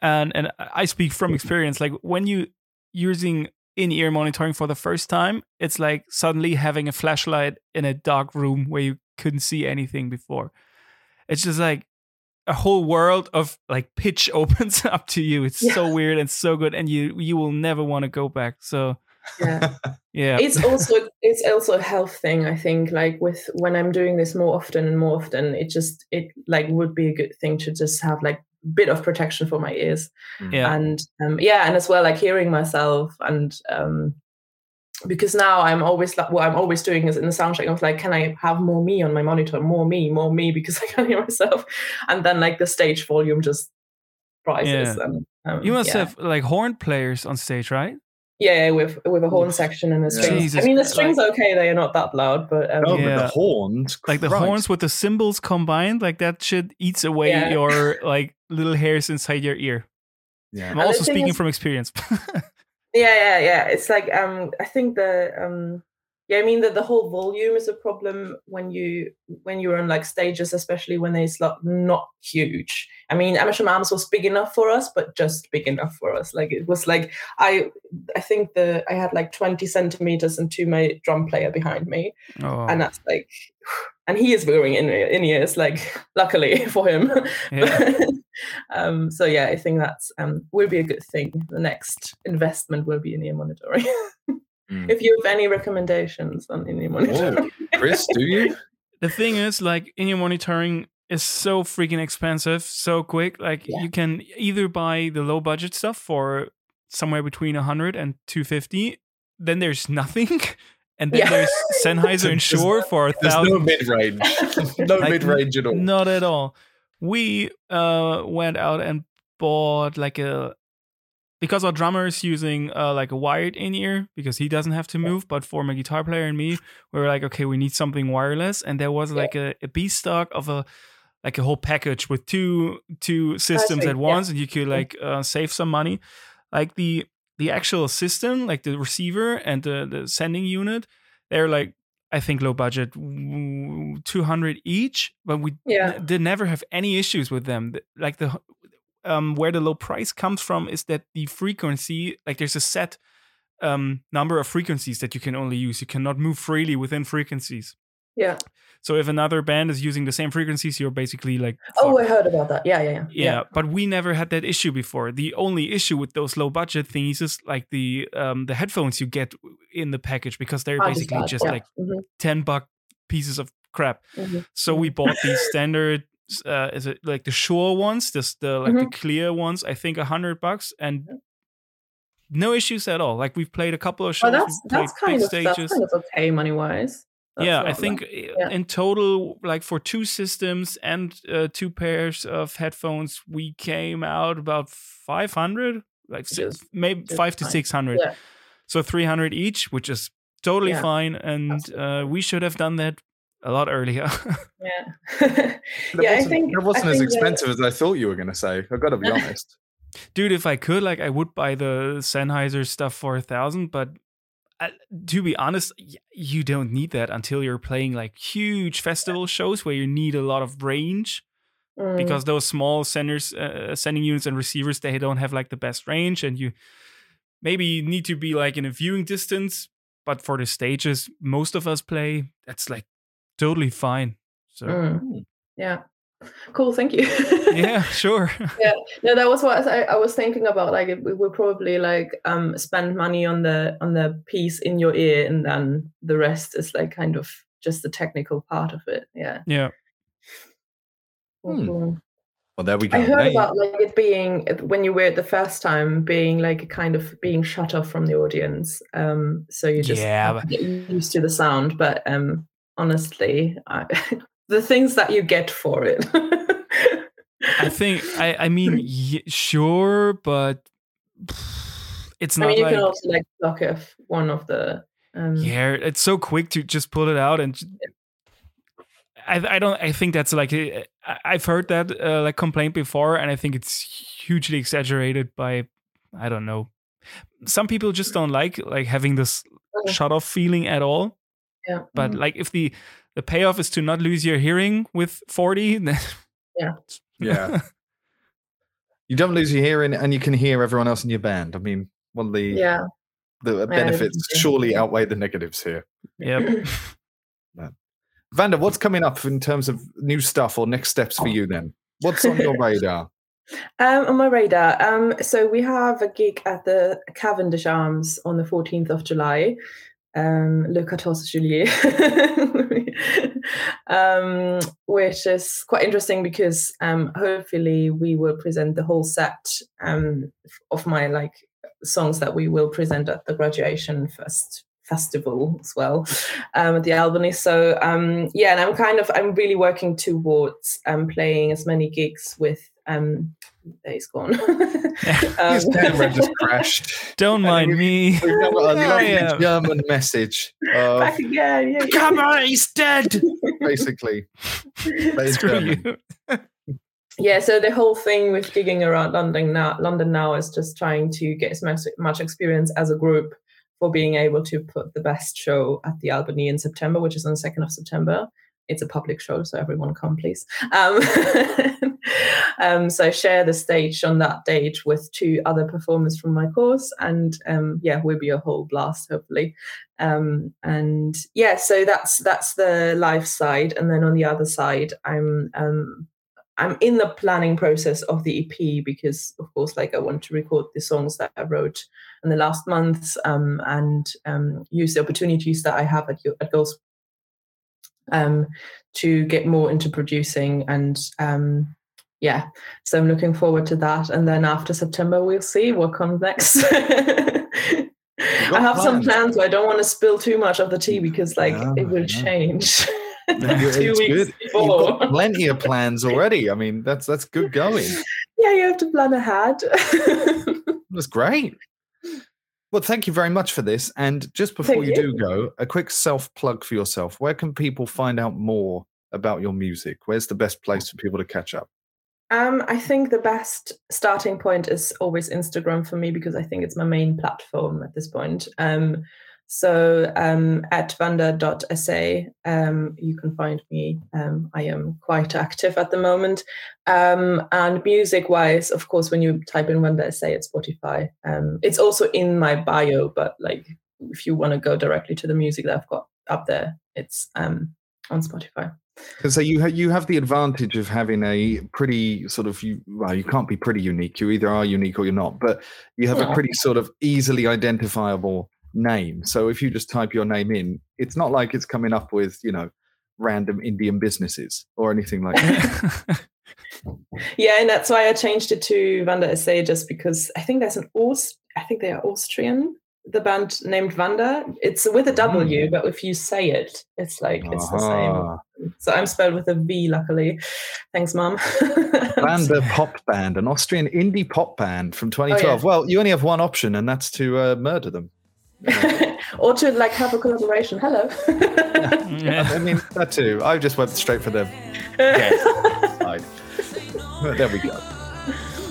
and and I speak from experience, like when you using in-ear monitoring for the first time, it's like suddenly having a flashlight in a dark room where you couldn't see anything before. It's just like a whole world of like pitch opens up to you. It's so weird and so good, and you you will never want to go back. So Yeah. yeah, it's also it's also a health thing i think like with when i'm doing this more often and more often it just it like would be a good thing to just have like bit of protection for my ears yeah, and um, yeah and as well like hearing myself and um because now i'm always like what i'm always doing is in the sound check i was like can i have more me on my monitor more me more me because i can't hear myself and then like the stage volume just rises Yeah. and um, you must yeah. have like horn players on stage, right? Yeah with with a horn section and the Yeah. strings Jesus, i mean the strings are okay they are not that loud but um, No, but the horns, like the Christ. horns with the cymbals combined, like that shit eats away Yeah. your like little hairs inside your ear. Yeah. I'm And also speaking is- from experience. Yeah, yeah, yeah. It's like um I think the um yeah, I mean that the whole volume is a problem when you when you're on like stages, especially when it's like not huge. I mean, Amersham Arms was big enough for us, but just big enough for us. Like it was like I I think the I had like 20 centimeters into my drum player behind me. oh, And that's like and he is wearing in in ears, like luckily for him. yeah. um, so yeah, I think that's um, will be a good thing. The next investment will be in ear monitoring. Mm. if you have any recommendations on in ear monitoring, Oh, Chris, do you? the thing is, like, in-ear monitoring is so freaking expensive, so quick. Like, Yeah. you can either buy the low budget stuff for somewhere between 100 and 250. Then there's nothing. And then Yeah. there's Sennheiser and There's Shure for a There's no thousand. mid range. no Like, mid range at all. Not at all. We uh, went out and bought like a because our drummer is using uh, like a wired in ear because he doesn't have to move. But for my guitar player and me, we were like, okay, we need something wireless, and there was like a, a B stock of a like a whole package with two two systems at yeah. once, and you could like uh, save some money. Like the the actual system, like the receiver and the the sending unit, they're like I think low budget, two hundred each, but we Yeah. did never have any issues with them. Like the um, where the low price comes from is that the frequency, like there's a set um, number of frequencies that you can only use. You cannot move freely within frequencies. yeah. So if another band is using the same frequencies, you're basically like Oh, I heard about that. Yeah, yeah, yeah. Yeah, but we never had that issue before. The only issue with those low budget things is like the um the headphones you get in the package because they're I basically just yeah. like Mhm, 10 buck pieces of crap. mhm. So we bought these standard uh is it like the Shure ones, this the like the clear ones, I think a hundred bucks and no issues at all. Like we've played a couple of shows, Oh, that's that's kind of that's kind of okay money wise. yeah, I think uh, in total, like for two systems and uh, two pairs of headphones, we came out about 500, like si- Just- maybe just five to 600. Yeah. So 300 each, which is totally Yeah, fine. And uh, we should have done that a lot earlier. Yeah. That yeah, I wasn't, think that wasn't I as think that- expensive as I thought you were going to say. I've got to be honest. Dude, if I could, like, I would buy the Sennheiser stuff for a thousand, but uh, to be honest, you don't need that until you're playing like huge festival shows where you need a lot of range. Mm, because those small senders, uh, sending units and receivers, they don't have like the best range, and you maybe need to be like in a viewing distance. But for the stages most of us play, that's like totally fine. So mm, yeah. Cool. Thank you. yeah, sure. Yeah, no that was what I, I was thinking about like we would probably like um spend money on the on the piece in your ear and then the rest is like kind of just the technical part of it yeah yeah, Hmm. cool. Well, there we go. i heard you- about like it being when you wear it the first time being like a kind of being shut off from the audience um so you just Yeah, have to get used to the sound but um honestly I, the things that you get for it I think I I mean y- sure, but it's not. I mean, you like can also like block off one of the. Um, yeah, it's so quick to just pull it out and. I I don't I think that's like I- I've heard that uh, like complaint before and I think it's hugely exaggerated by I don't know some people just don't like like having this Mhm. shut off feeling at all yeah. but mhm. like if the the payoff is to not lose your hearing with 40 then Yeah. yeah. you don't lose your hearing and you can hear everyone else in your band. I mean, one of the, yeah. the benefits definitely. surely outweigh the negatives here. yep Vanda, what's coming up in terms of new stuff or next steps for you then? What's on your radar? Um, on my radar, um, so we have a gig at the Cavendish Arms on the 14th of July, um, Le 14 juillet, um, which is quite interesting because um, hopefully we will present the whole set um, of my like songs that we will present at the graduation fest festival as well um, at the Albany. So um, yeah, and I'm kind of I'm really working towards um, playing as many gigs with um, Days Gone. Um, His camera just crashed. don't mind me We've got a lovely Yeah. German message. of, Back again, yeah, yeah. come on he's dead basically. Screw you yeah so the whole thing with gigging around london now london now is just trying to get as much, much experience as a group for being able to put the best show at the albany in september which is on the 2nd of september it's a public show so everyone come please. Um, um, so share the stage on that date with two other performers from my course and um, yeah will be a whole blast hopefully. Um, and yeah so that's that's the live side. And then on the other side i'm um, I'm in the planning process of the EP because, of course, like I want to record the songs that I wrote in the last months um, and um, use the opportunities that I have at, at Ghost um, to get more into producing. And um, yeah, so I'm looking forward to that. And then after September, we'll see what comes next. I have some plans. plans, but I don't want to spill too much of the tea because, like, No, it will no. change. Two weeks good. before. You've got plenty of plans already. I mean, that's that's good going. yeah, you have to plan ahead. That's great. Well, thank you very much for this. And just before you, you. do go, a quick self plug for yourself. Where can people find out more about your music? Where's the best place for people to catch up? um, I think the best starting point is always Instagram for me because I think it's my main platform at this point. Um, so um, at vanda.sa, um, you can find me. Um, I am quite active at the moment. Um, and music wise, of course, when you type in Vanda SA at Spotify, um, it's also in my bio, but like if you want to go directly to the music that I've got up there, it's um, on Spotify. So you ha- you have the advantage of having a pretty sort of you well you can't be pretty unique. You either are unique or you're not. But you have a pretty sort of easily identifiable name. So if you just type your name in, it's not like it's coming up with you know random Indian businesses or anything like that. Yeah, and that's why I changed it to Vanda SA just because I think there's an Aust I think they are Austrian, the band named Vanda. It's with a W, but if you say it, it's like it's the same. So I'm spelled with a V, luckily. Thanks, Mum. Vanda Pop Band, an Austrian indie pop band from 2012. Well, you only have one option, and that's to uh, murder them. or to like have a collaboration. Hello. Yeah. I mean, that too. I just went straight for the guest side. But there we go.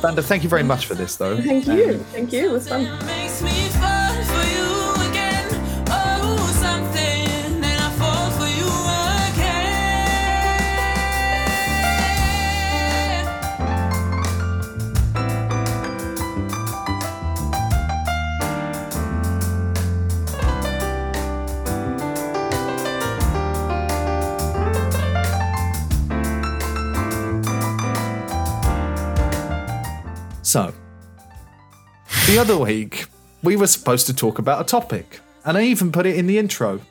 Vanda, thank you very much for this, though. Thank you. Thank you. It was fun. So, the other week, we were supposed to talk about a topic, and I even put it in the intro.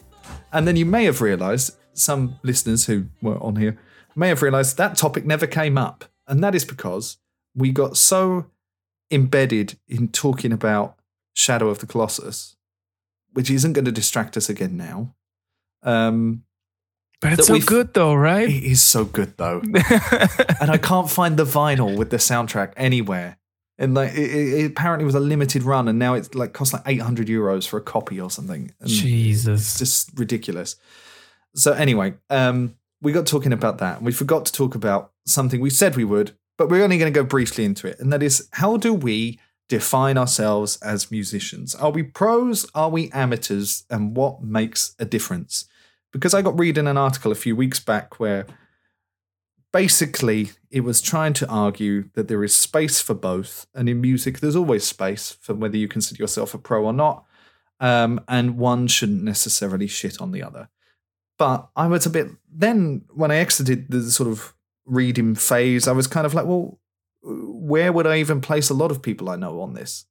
And then you may have realized, some listeners who were on here may have realized that topic never came up. And that is because we got so embedded in talking about Shadow of the Colossus, which isn't going to distract us again now. Um, But it's so good though, right? it is so good though. and I can't find the vinyl with the soundtrack anywhere. And like, it, it apparently was a limited run, and now it's like costs like eight hundred euros for a copy or something. And It's Jesus. just ridiculous. So anyway, um, we got talking about that. We forgot to talk about something we said we would, but we're only going to go briefly into it, and that is how do we define ourselves as musicians? Are we pros? Are we amateurs? And what makes a difference? Because I got reading an article a few weeks back where basically it was trying to argue that there is space for both, and in music there's always space for whether you consider yourself a pro or not um, and one shouldn't necessarily shit on the other. But I was a bit then when I exited the sort of reading phase, I was kind of like, well, where would I even place a lot of people I know on this?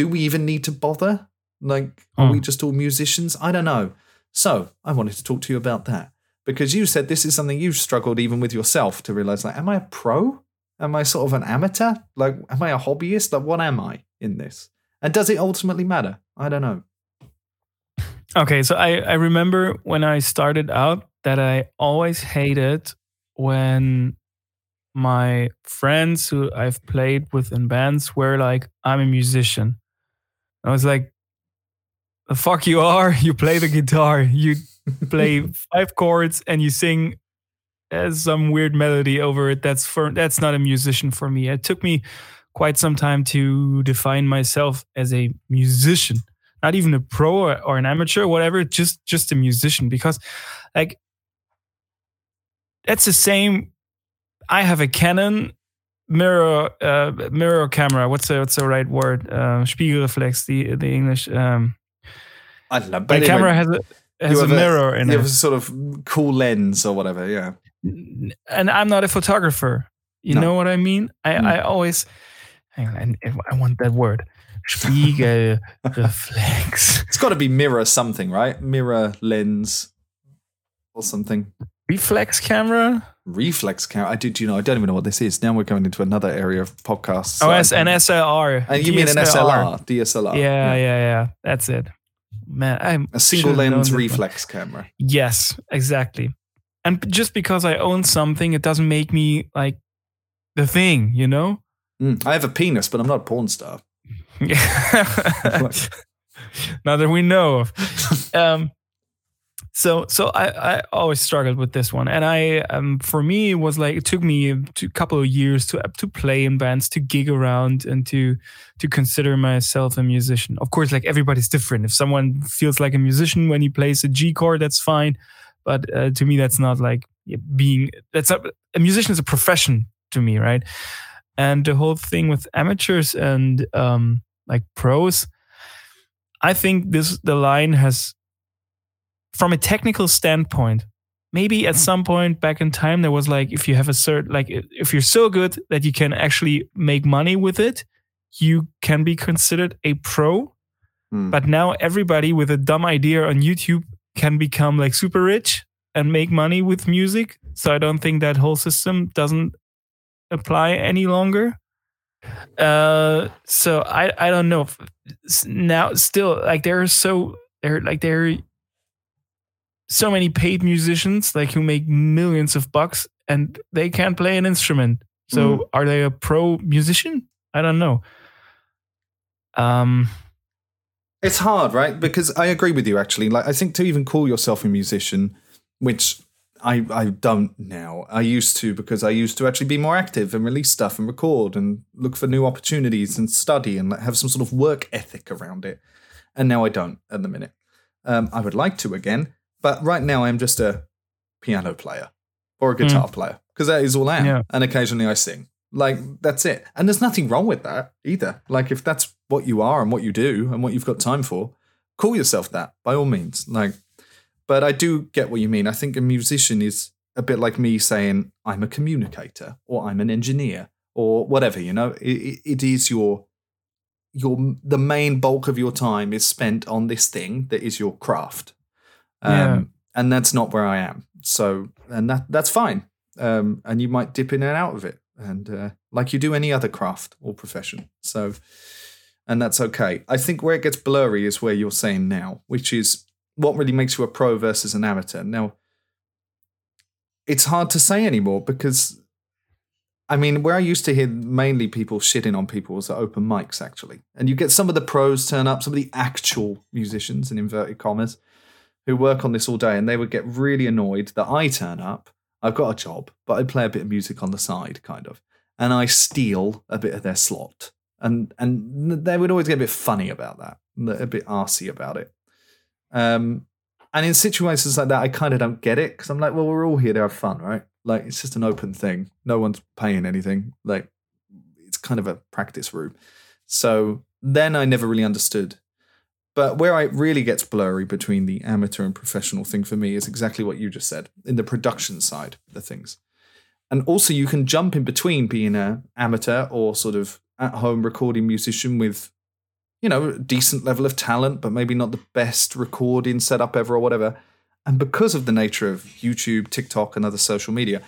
Do we even need to bother? Like, are Hmm. we just all musicians? I don't know. So I wanted to talk to you about that because you said this is something you've struggled even with yourself to realize. Like, am I a pro? Am I sort of an amateur? Like, am I a hobbyist? Like, what am I in this? And does it ultimately matter? I don't know. Okay, so I, I remember when I started out that I always hated when my friends who I've played with in bands were like, I'm a musician. I was like, the fuck you are? You play the guitar, you play five chords, and you sing uh, some weird melody over it. That's for that's not a musician for me. It took me quite some time to define myself as a musician not even a pro or, or an amateur whatever just just a musician because like that's the same i have a canon mirror uh, mirror camera what's the what's the right word uh, spiegelreflex the the english um I don't know. my But anyway, camera has a has you a have mirror in you it have a sort of cool lens or whatever. Yeah. and i'm not a photographer you No. know what i mean i Mm. i always hang on I, I want that word spiegelreflex It's got to be mirror something, right? Mirror lens or something. reflex camera Reflex camera. I did. You know? I don't even know what this is. Now we're going into another area of podcasts. Oh, that I S- an SLR. And you mean an SLR, DSLR? Yeah, yeah, yeah, That's it. Man, I'm A single lens reflex camera. Yes, exactly. And just because I own something, it doesn't make me like the thing, you know? Mm, I have a penis, but I'm not a porn star. now that we know of. Um, so so I, I always struggled with this one, and I um for me it was like it took me a couple of years to to play in bands, to gig around, and to to consider myself a musician. Of course, like everybody's different. If someone feels like a musician when he plays a G chord, that's fine. But uh, to me, that's not like being. That's not a musician is a profession to me, right? And the whole thing with amateurs and um like pros, I think this the line has from a technical standpoint, maybe at some point back in time there was like if you have a certain like if you're so good that you can actually make money with it, you can be considered a pro. Hmm. But now everybody with a dumb idea on YouTube can become like super rich and make money with music. So I don't think that whole system doesn't apply any longer. Uh, so I I don't know. Now still like there are so there like there so many paid musicians like who make millions of bucks and they can't play an instrument. So Mm. are they a pro musician? I don't know. Um It's hard, right? Because I agree with you actually. Like I think to even call yourself a musician, which I I don't now. I used to because I used to actually be more active and release stuff and record and look for new opportunities and study and have some sort of work ethic around it. And now I don't at the minute. Um, I would like to again, but right now I'm just a piano player or a guitar hmm. player because that is all I am. Yeah. And occasionally I sing. Like that's it. And there's nothing wrong with that either. Like if that's what you are and what you do and what you've got time for, call yourself that by all means. Like, but I do get what you mean. I think a musician is a bit like me saying I'm a communicator or I'm an engineer or whatever. You know, it, it- it is your your the main bulk of your time is spent on this thing that is your craft. Um, Yeah. and that's not where I am. So, and that that's fine. Um, and you might dip in and out of it, and uh, like you do any other craft or profession. So, and that's okay. I think where it gets blurry is where you're saying now, which is what really makes you a pro versus an amateur. Now, it's hard to say anymore because, I mean, where I used to hear mainly people shitting on people was at open mics, actually. And you get some of the pros turn up, some of the actual musicians, in inverted commas, who work on this all day, and they would get really annoyed that I turn up. I've got a job, but I play a bit of music on the side, kind of, and I steal a bit of their slot. And and they would always get a bit funny about that, a bit arsy about it. Um, and in situations like that, I kind of don't get it because I'm like, well, we're all here to have fun, right? Like, it's just an open thing. No one's paying anything. Like, it's kind of a practice room. So then I never really understood. But where it really gets blurry between the amateur and professional thing for me is exactly what you just said in the production side of the things. And also, you can jump in between being an amateur or sort of at home recording musician with you know, a decent level of talent, but maybe not the best recording setup ever or whatever. And because of the nature of YouTube, TikTok, and other social media,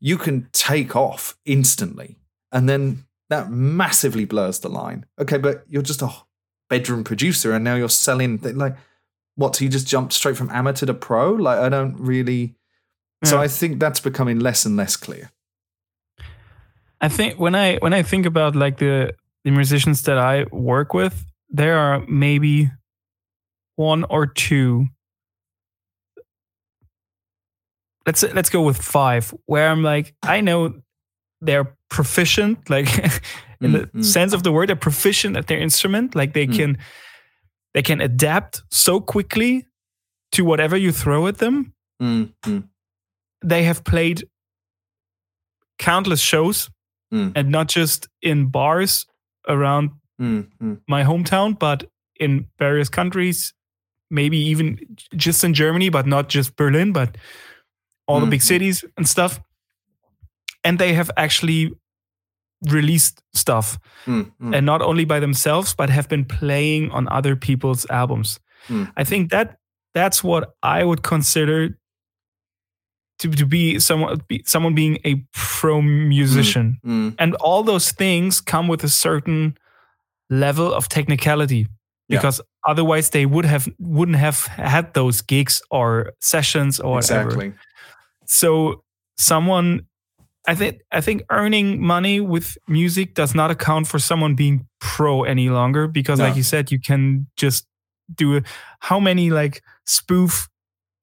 you can take off instantly. And then that massively blurs the line. Okay, but you're just a bedroom producer and now you're selling, like, what? So you just jumped straight from amateur to pro? Like, I don't really. So I think that's becoming less and less clear. I think when I when I think about like the the musicians that I work with, there are maybe one or two. Let's let's go with five, where I'm like, I know they're proficient, like in the Mm, mm. sense of the word, they're proficient at their instrument. Like they Mm. can they can adapt so quickly to whatever you throw at them. Mm, mm, They have played countless shows Mm. and not just in bars around mm, mm, my hometown, but in various countries, maybe even just in Germany, but not just Berlin, but all the big cities and stuff. And they have actually released stuff, mm, mm. and not only by themselves, but have been playing on other people's albums. Mm. I think that that's what I would consider to, to be someone be, someone being a pro musician Mm. and all those things come with a certain level of technicality Yeah. because otherwise they would have wouldn't have had those gigs or sessions or whatever so someone i think i think earning money with music does not account for someone being pro any longer because No. like you said you can just do it how many like spoof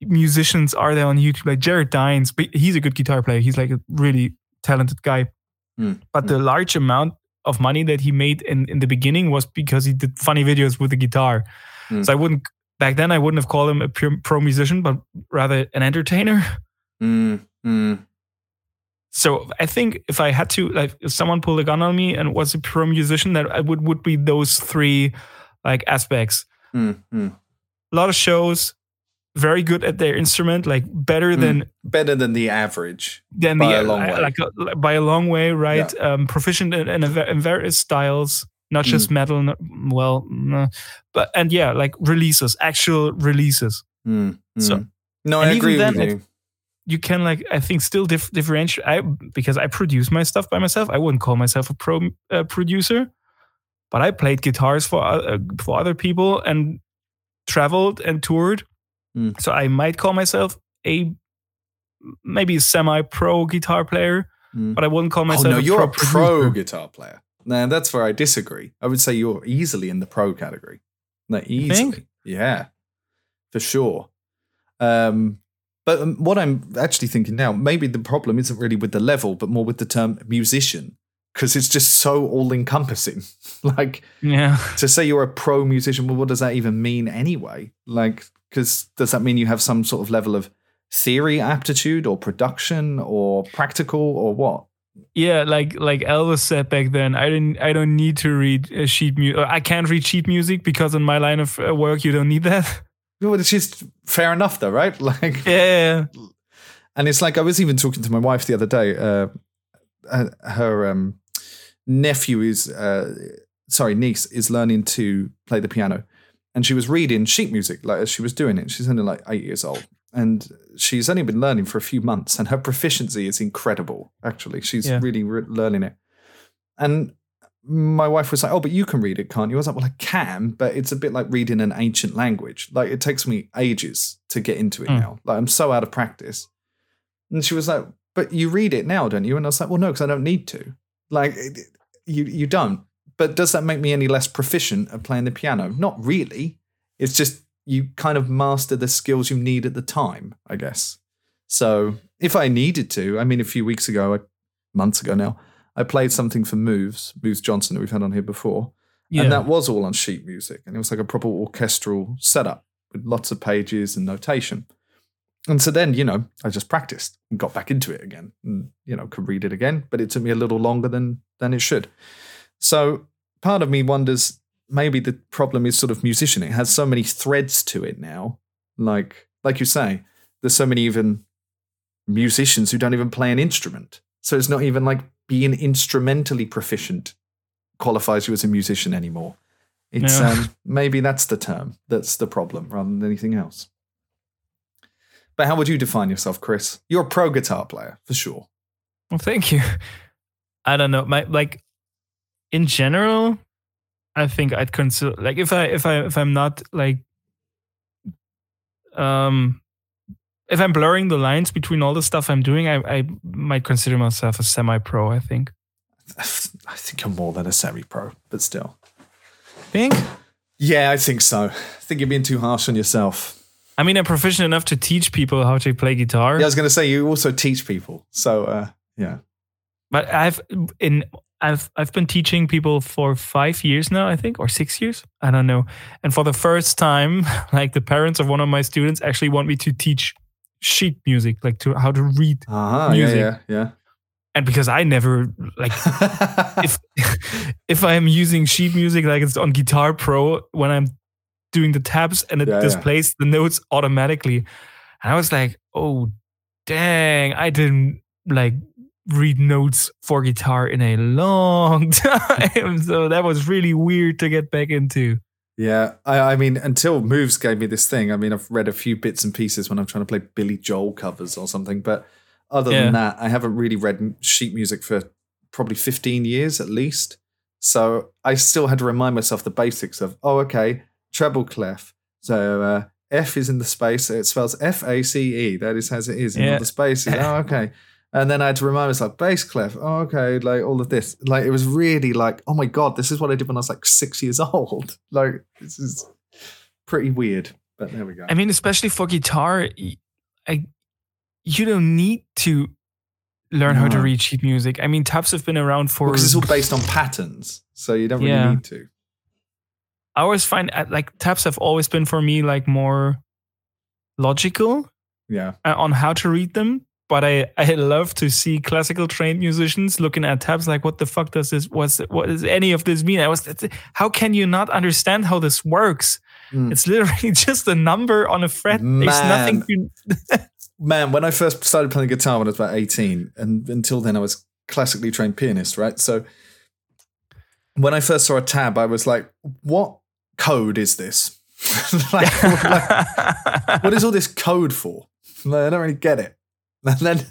musicians are there on youtube? Like jared dines but he's a good guitar player. He's like a really talented guy. Mm, but the large amount of money that he made in, in the beginning was because he did funny videos with the guitar. Mm. so i wouldn't back then i wouldn't have called him a pure pro musician but rather an entertainer. Mm, mm, so I think if I had to, like, if someone pulled a gun on me and was a pro musician, that I would would be those three like aspects. mm, mm. A lot of shows, very good at their instrument, like better Mm. than Better than the average. than By the a long uh, way. like uh, by a long way, right? Um, proficient in, in, a, in various styles, not just Mm. metal. Not, well, no. but and yeah, like releases, actual releases. Mm, So- mm. no, I agree then, with it- you. can like I think still dif- differentiate. I because I produce my stuff by myself. I wouldn't call myself a pro uh, producer, but I played guitars for uh, for other people and traveled and toured. Mm. So I might call myself a maybe a semi-pro guitar player, Mm. but I wouldn't call Oh myself. no, a you're pro a pro producer. guitar player. No, that's where I disagree. I would say you're easily in the pro category. Like easily. Yeah, for sure. Um, but um, what I'm actually thinking now, maybe the problem isn't really with the level, but more with the term musician, because it's just so all encompassing. like Yeah. to say you're a pro musician, well, what does that even mean anyway? Like, because does that mean you have some sort of level of theory aptitude or production or practical or what? Yeah, like like Elvis said back then, I didn't. I don't need to read uh, sheet music. I can't read sheet music because in my line of uh, work, you don't need that. Well, it's just fair enough, though, right? Like, yeah, and it's like I was even talking to my wife the other day. Uh, uh, her um, nephew is, uh, sorry, niece is learning to play the piano, and she was reading sheet music like as she was doing it. She's only like eight years old, and she's only been learning for a few months, and her proficiency is incredible. Actually, she's Yeah. really re- learning it. And my wife was like, "Oh, but you can read it, can't you?" I was like, "Well, I can, but it's a bit like reading an ancient language. Like it takes me ages to get into it Mm. now. Like I'm so out of practice." And she was like, "But you read it now, don't you?" And I was like, "Well, no, because I don't need to. Like you you don't. But does that make me any less proficient at playing the piano? Not really. It's just you kind of master the skills you need at the time, I guess. So if I needed to, I mean, a few weeks ago, months ago now, I played something for Moves, Moves Johnson, that we've had on here before. yeah. And that was all on sheet music. And it was like a proper orchestral setup with lots of pages and notation. And so then, you know, I just practiced and got back into it again and, you know, could read it again, but it took me a little longer than than it should. So part of me wonders maybe the problem is sort of musician. It has so many threads to it now. Like like you say, there's so many even musicians who don't even play an instrument. So it's not even like being instrumentally proficient qualifies you as a musician anymore. It's No. um, maybe that's the term that's the problem rather than anything else. But how would you define yourself, Chris? You're a pro guitar player for sure. Well, thank you. I don't know. My like in general, I think I'd consider like if I if I if I'm not like um if I'm blurring the lines between all the stuff I'm doing, I, I might consider myself a semi-pro. I think. I think you're more than a semi-pro, but still. Think. Yeah, I think so. I think you're being too harsh on yourself. I mean, I'm proficient enough to teach people how to play guitar. Yeah, I was going to say you also teach people, so uh, yeah. But I've in I've I've been teaching people for five years now, I think, or six years. I don't know. And for the first time, like the parents of one of my students actually want me to teach sheet music, like to how to read. Uh-huh, Music. yeah, yeah, And because I never like if if I'm using sheet music like it's on Guitar Pro when I'm doing the tabs and it Yeah, yeah. displays the notes automatically. And I was like, oh dang, I didn't like read notes for guitar in a long time. so that was really weird to get back into. Yeah, I, I mean, until Moves gave me this thing, I mean, I've read a few bits and pieces when I'm trying to play Billy Joel covers or something, but other Yeah. than that, I haven't really read sheet music for probably 15 years at least. So I still had to remind myself the basics of, oh, okay, treble clef. So uh, F is in the space, it spells F A C E. That is as it is Yeah. the spaces. oh, okay. And then I had to remind myself, bass clef. Oh, okay. Like all of this. Like it was really like, oh my God, this is what I did when I was like six years old. Like this is pretty weird. But there we go. I mean, especially for guitar, I you don't need to learn how to read sheet music. I mean, tabs have been around for because it's all based on patterns. So you don't really Yeah. need to. I always find uh, like tabs have always been for me like more logical Yeah. uh, on how to read them. But I, I love to see classical trained musicians looking at tabs like, what the fuck does this, what's, what does any of this mean? I was, how can you not understand how this works? Mm. It's literally just a number on a fret. There's nothing to, Man, when I first started playing guitar when I was about 18, and until then I was classically trained pianist, right? So when I first saw a tab, I was like, what code is this? like, like, what is all this code for? Like, I don't really get it. And then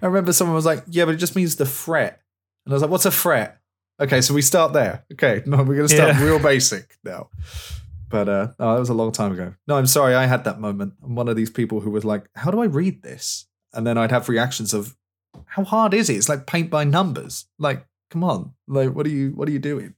I remember someone was like, yeah, but it just means the fret. And I was like, what's a fret? Okay, so we start there. Okay, no, we're going to start Yeah. real basic now. But uh, oh, that was a long time ago. No, I'm sorry, I had that moment. I'm one of these people who was like, how do I read this? And then I'd have reactions of, how hard is it? It's like paint by numbers. Like, come on. Like, what are you, what are you doing?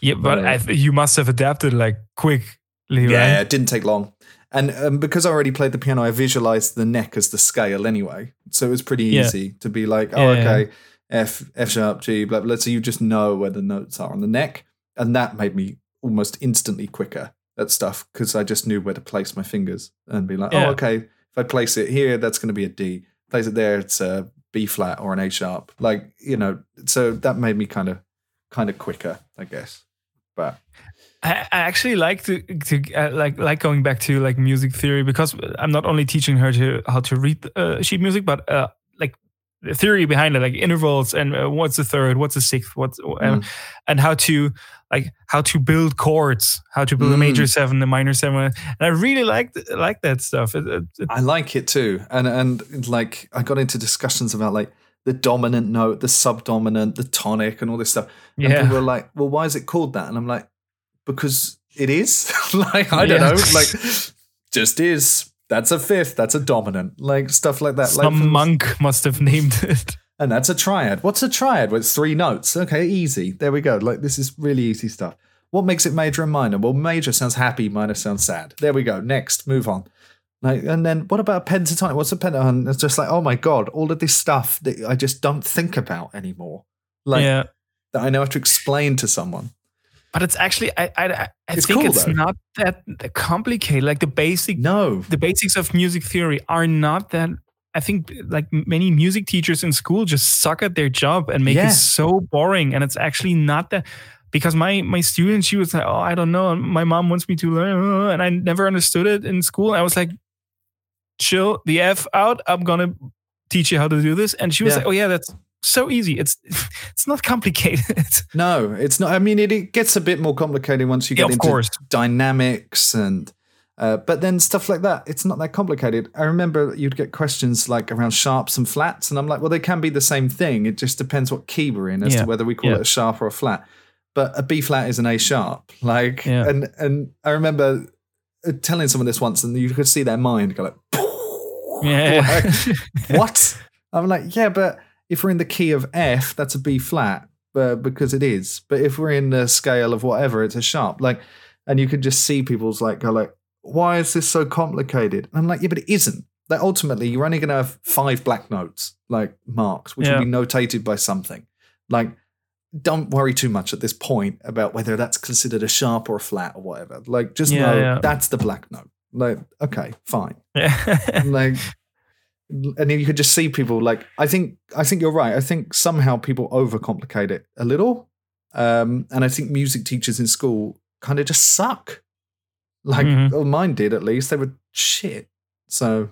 Yeah, but I th- you must have adapted like quickly, Yeah, right? it didn't take long. And um, because I already played the piano, I visualized the neck as the scale anyway. So it was pretty Yeah. easy to be like, oh, Yeah, yeah. okay, F, F sharp, G, blah, blah. So you just know where the notes are on the neck. And that made me almost instantly quicker at stuff because I just knew where to place my fingers and be like, Yeah. oh, okay, if I place it here, that's going to be a D. Place it there, it's a B flat or an A sharp. Like, you know, so that made me kind of, kind of quicker, I guess. But I, I actually like to, to uh, like like going back to like music theory because I'm not only teaching her to how to read uh, sheet music, but uh, like the theory behind it, like intervals and uh, what's the third, what's the sixth, what's and, and how to like how to build chords, how to build a major Mm. seven, a minor seven, and I really like like that stuff. It, it, it- I like it too. And and like I got into discussions about like the dominant note, the subdominant, the tonic, and all this stuff. And yeah, people were like, "Well, why is it called that?" And I'm like, "Because it is. like I don't Yeah. know. Like just is. That's a fifth. That's a dominant. Like stuff like that. like some for- monk must have named it. and that's a triad. What's a triad? Well, it's three notes. Okay, easy. There we go. Like this is really easy stuff. What makes it major and minor? Well, major sounds happy, minor sounds sad. There we go. Next, move on. Like, and then what about pentatonic? What's a pentatonic? It's just like, oh my god, all of this stuff that I just don't think about anymore. Like yeah, that I now have to explain to someone. But it's actually I I, I It's think cool, it's though. not that complicated. Like the basic No, the basics of music theory are not that I think like many music teachers in school just suck at their job and make Yeah. it so boring and it's actually not that because my my student she was like oh I don't know my mom wants me to learn and I never understood it in school I was like chill the f out I'm gonna teach you how to do this and she was Yeah. like oh yeah that's so easy it's it's not complicated no, it's not. I mean, it, it gets a bit more complicated once you yeah, get of into course dynamics and uh, but then stuff like that it's not that complicated i remember you'd get questions like around sharps and flats and i'm like well they can be the same thing it just depends what key we're in as Yeah. to whether we call Yeah. it a sharp or a flat but a b flat is an a sharp like Yeah. and and i remember uh, telling someone this once and you could see their mind go like yeah like, what i'm like yeah but if we're in the key of f that's a b flat uh, because it is. But if we're in the scale of whatever it's a sharp like and you can just see people's like go like why is this so complicated? And i'm like yeah but it isn't. That ultimately you're only going to have five black notes like marks which Yeah. will be notated by something. Like don't worry too much at this point about whether that's considered a sharp or a flat or whatever. Like just Yeah, know yeah. that's the black note. Like okay fine. Yeah like and then you could just see people like i think i think you're right. I think somehow people overcomplicate it a little. Um and i think music teachers in school kind of just suck. Like Mhm. well, mine did at least. They were shit. So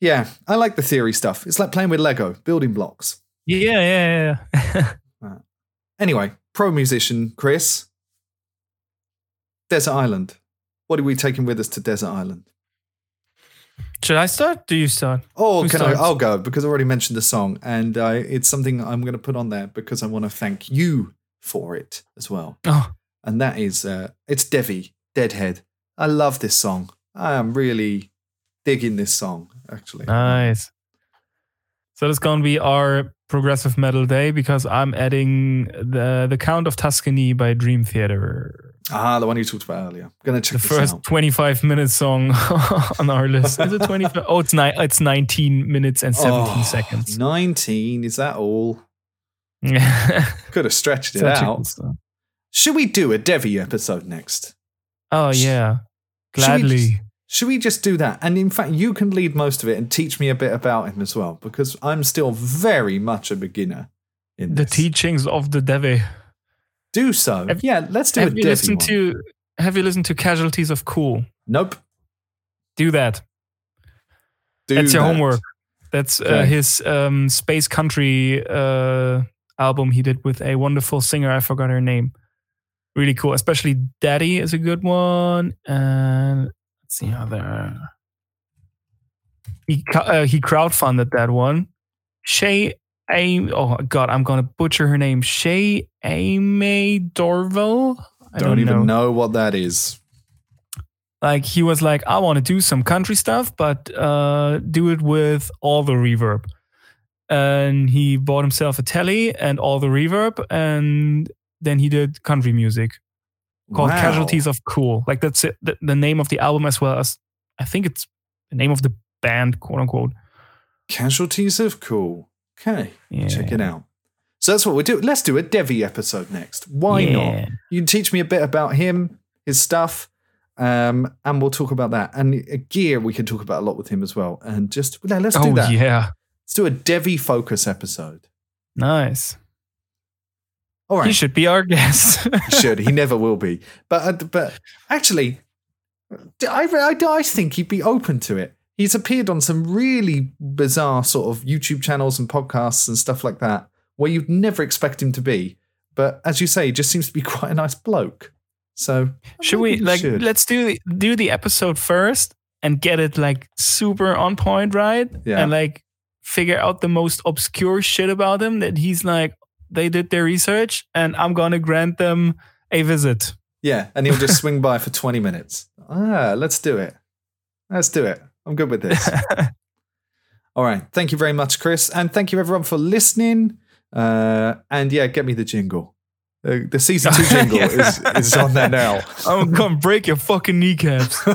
yeah i like the theory stuff. It's like playing with lego building blocks. Yeah yeah yeah anyway pro musician chris. Desert island. What are we taking with us to desert island should I start do you start Oh, Who can starts? I? I'll go because I already mentioned the song, and uh, it's something I'm going to put on there because I want to thank you for it as well. oh And that is, uh, it's Devi Deadhead. I love this song. I am really digging this song. Actually, Nice. So that's gonna be our progressive metal day because I'm adding the the Count of Tuscany by Dream Theater. Ah, the one you talked about earlier. I'm going to check The first out. 25 minute song on our list. Is it 25? Oh, it's nine. It's 19 minutes and 17 Oh, seconds. Nineteen. Is that all? Such Could have stretched it a out. Should we do a Devi episode next? Oh yeah, Should we gladly. just- Should we just do that? And in fact, you can lead most of it and teach me a bit about him as well, because I'm still very much a beginner in The this. teachings of the Devi. Do so. Have- yeah, let's do a Have you Devi listened one. to Have you listened to Casualties of Cool? Nope. Do that. Do That's your that. homework. That's uh, his um, Space Country uh, album he did with a wonderful singer. I forgot her name. Really cool. Especially Daddy is a good one. And let's see other. He uh, he crowdfunded that one. Ché A. Oh God, I'm gonna butcher her name. Ché Aimee Dorval. I Don't, don't, even know know. what that is. like he was like i want to do some country stuff but uh do it with all the reverb and he bought himself a Tele and all the reverb and then he did country music called Wow. Casualties of Cool. Like that's it, the, the name of the album as well as I think it's the name of the band, quote unquote. Casualties of Cool. Okay, Yeah. check it out. So that's what we'll do. Let's do a Devi episode next. Why Yeah. not? You can teach me a bit about him, his stuff, um, and we'll talk about that. And gear, we can talk about a lot with him as well. And just yeah, let's do Oh that. yeah, Let's do a Devi focus episode. nice. All right. He should be our guest. He should. He never will be. But uh, but actually, I, I I think he'd be open to it. He's appeared on some really bizarre sort of YouTube channels and podcasts and stuff like that, where you'd never expect him to be. But as you say, he just seems to be quite a nice bloke. So should we like should. let's do the, do the episode first and get it like super on point, right? Yeah. And like figure out the most obscure shit about him that he's like they did their research and I'm gonna grant them a visit. Yeah, and he'll just swing by for 20 minutes. Ah, let's do it. Let's do it. I'm good with this. All right. Thank you very much, Chris. And thank you, everyone, for listening. Uh, and yeah, get me the jingle. Uh, the season two jingle is, is on there now. I'm gonna break your fucking kneecaps.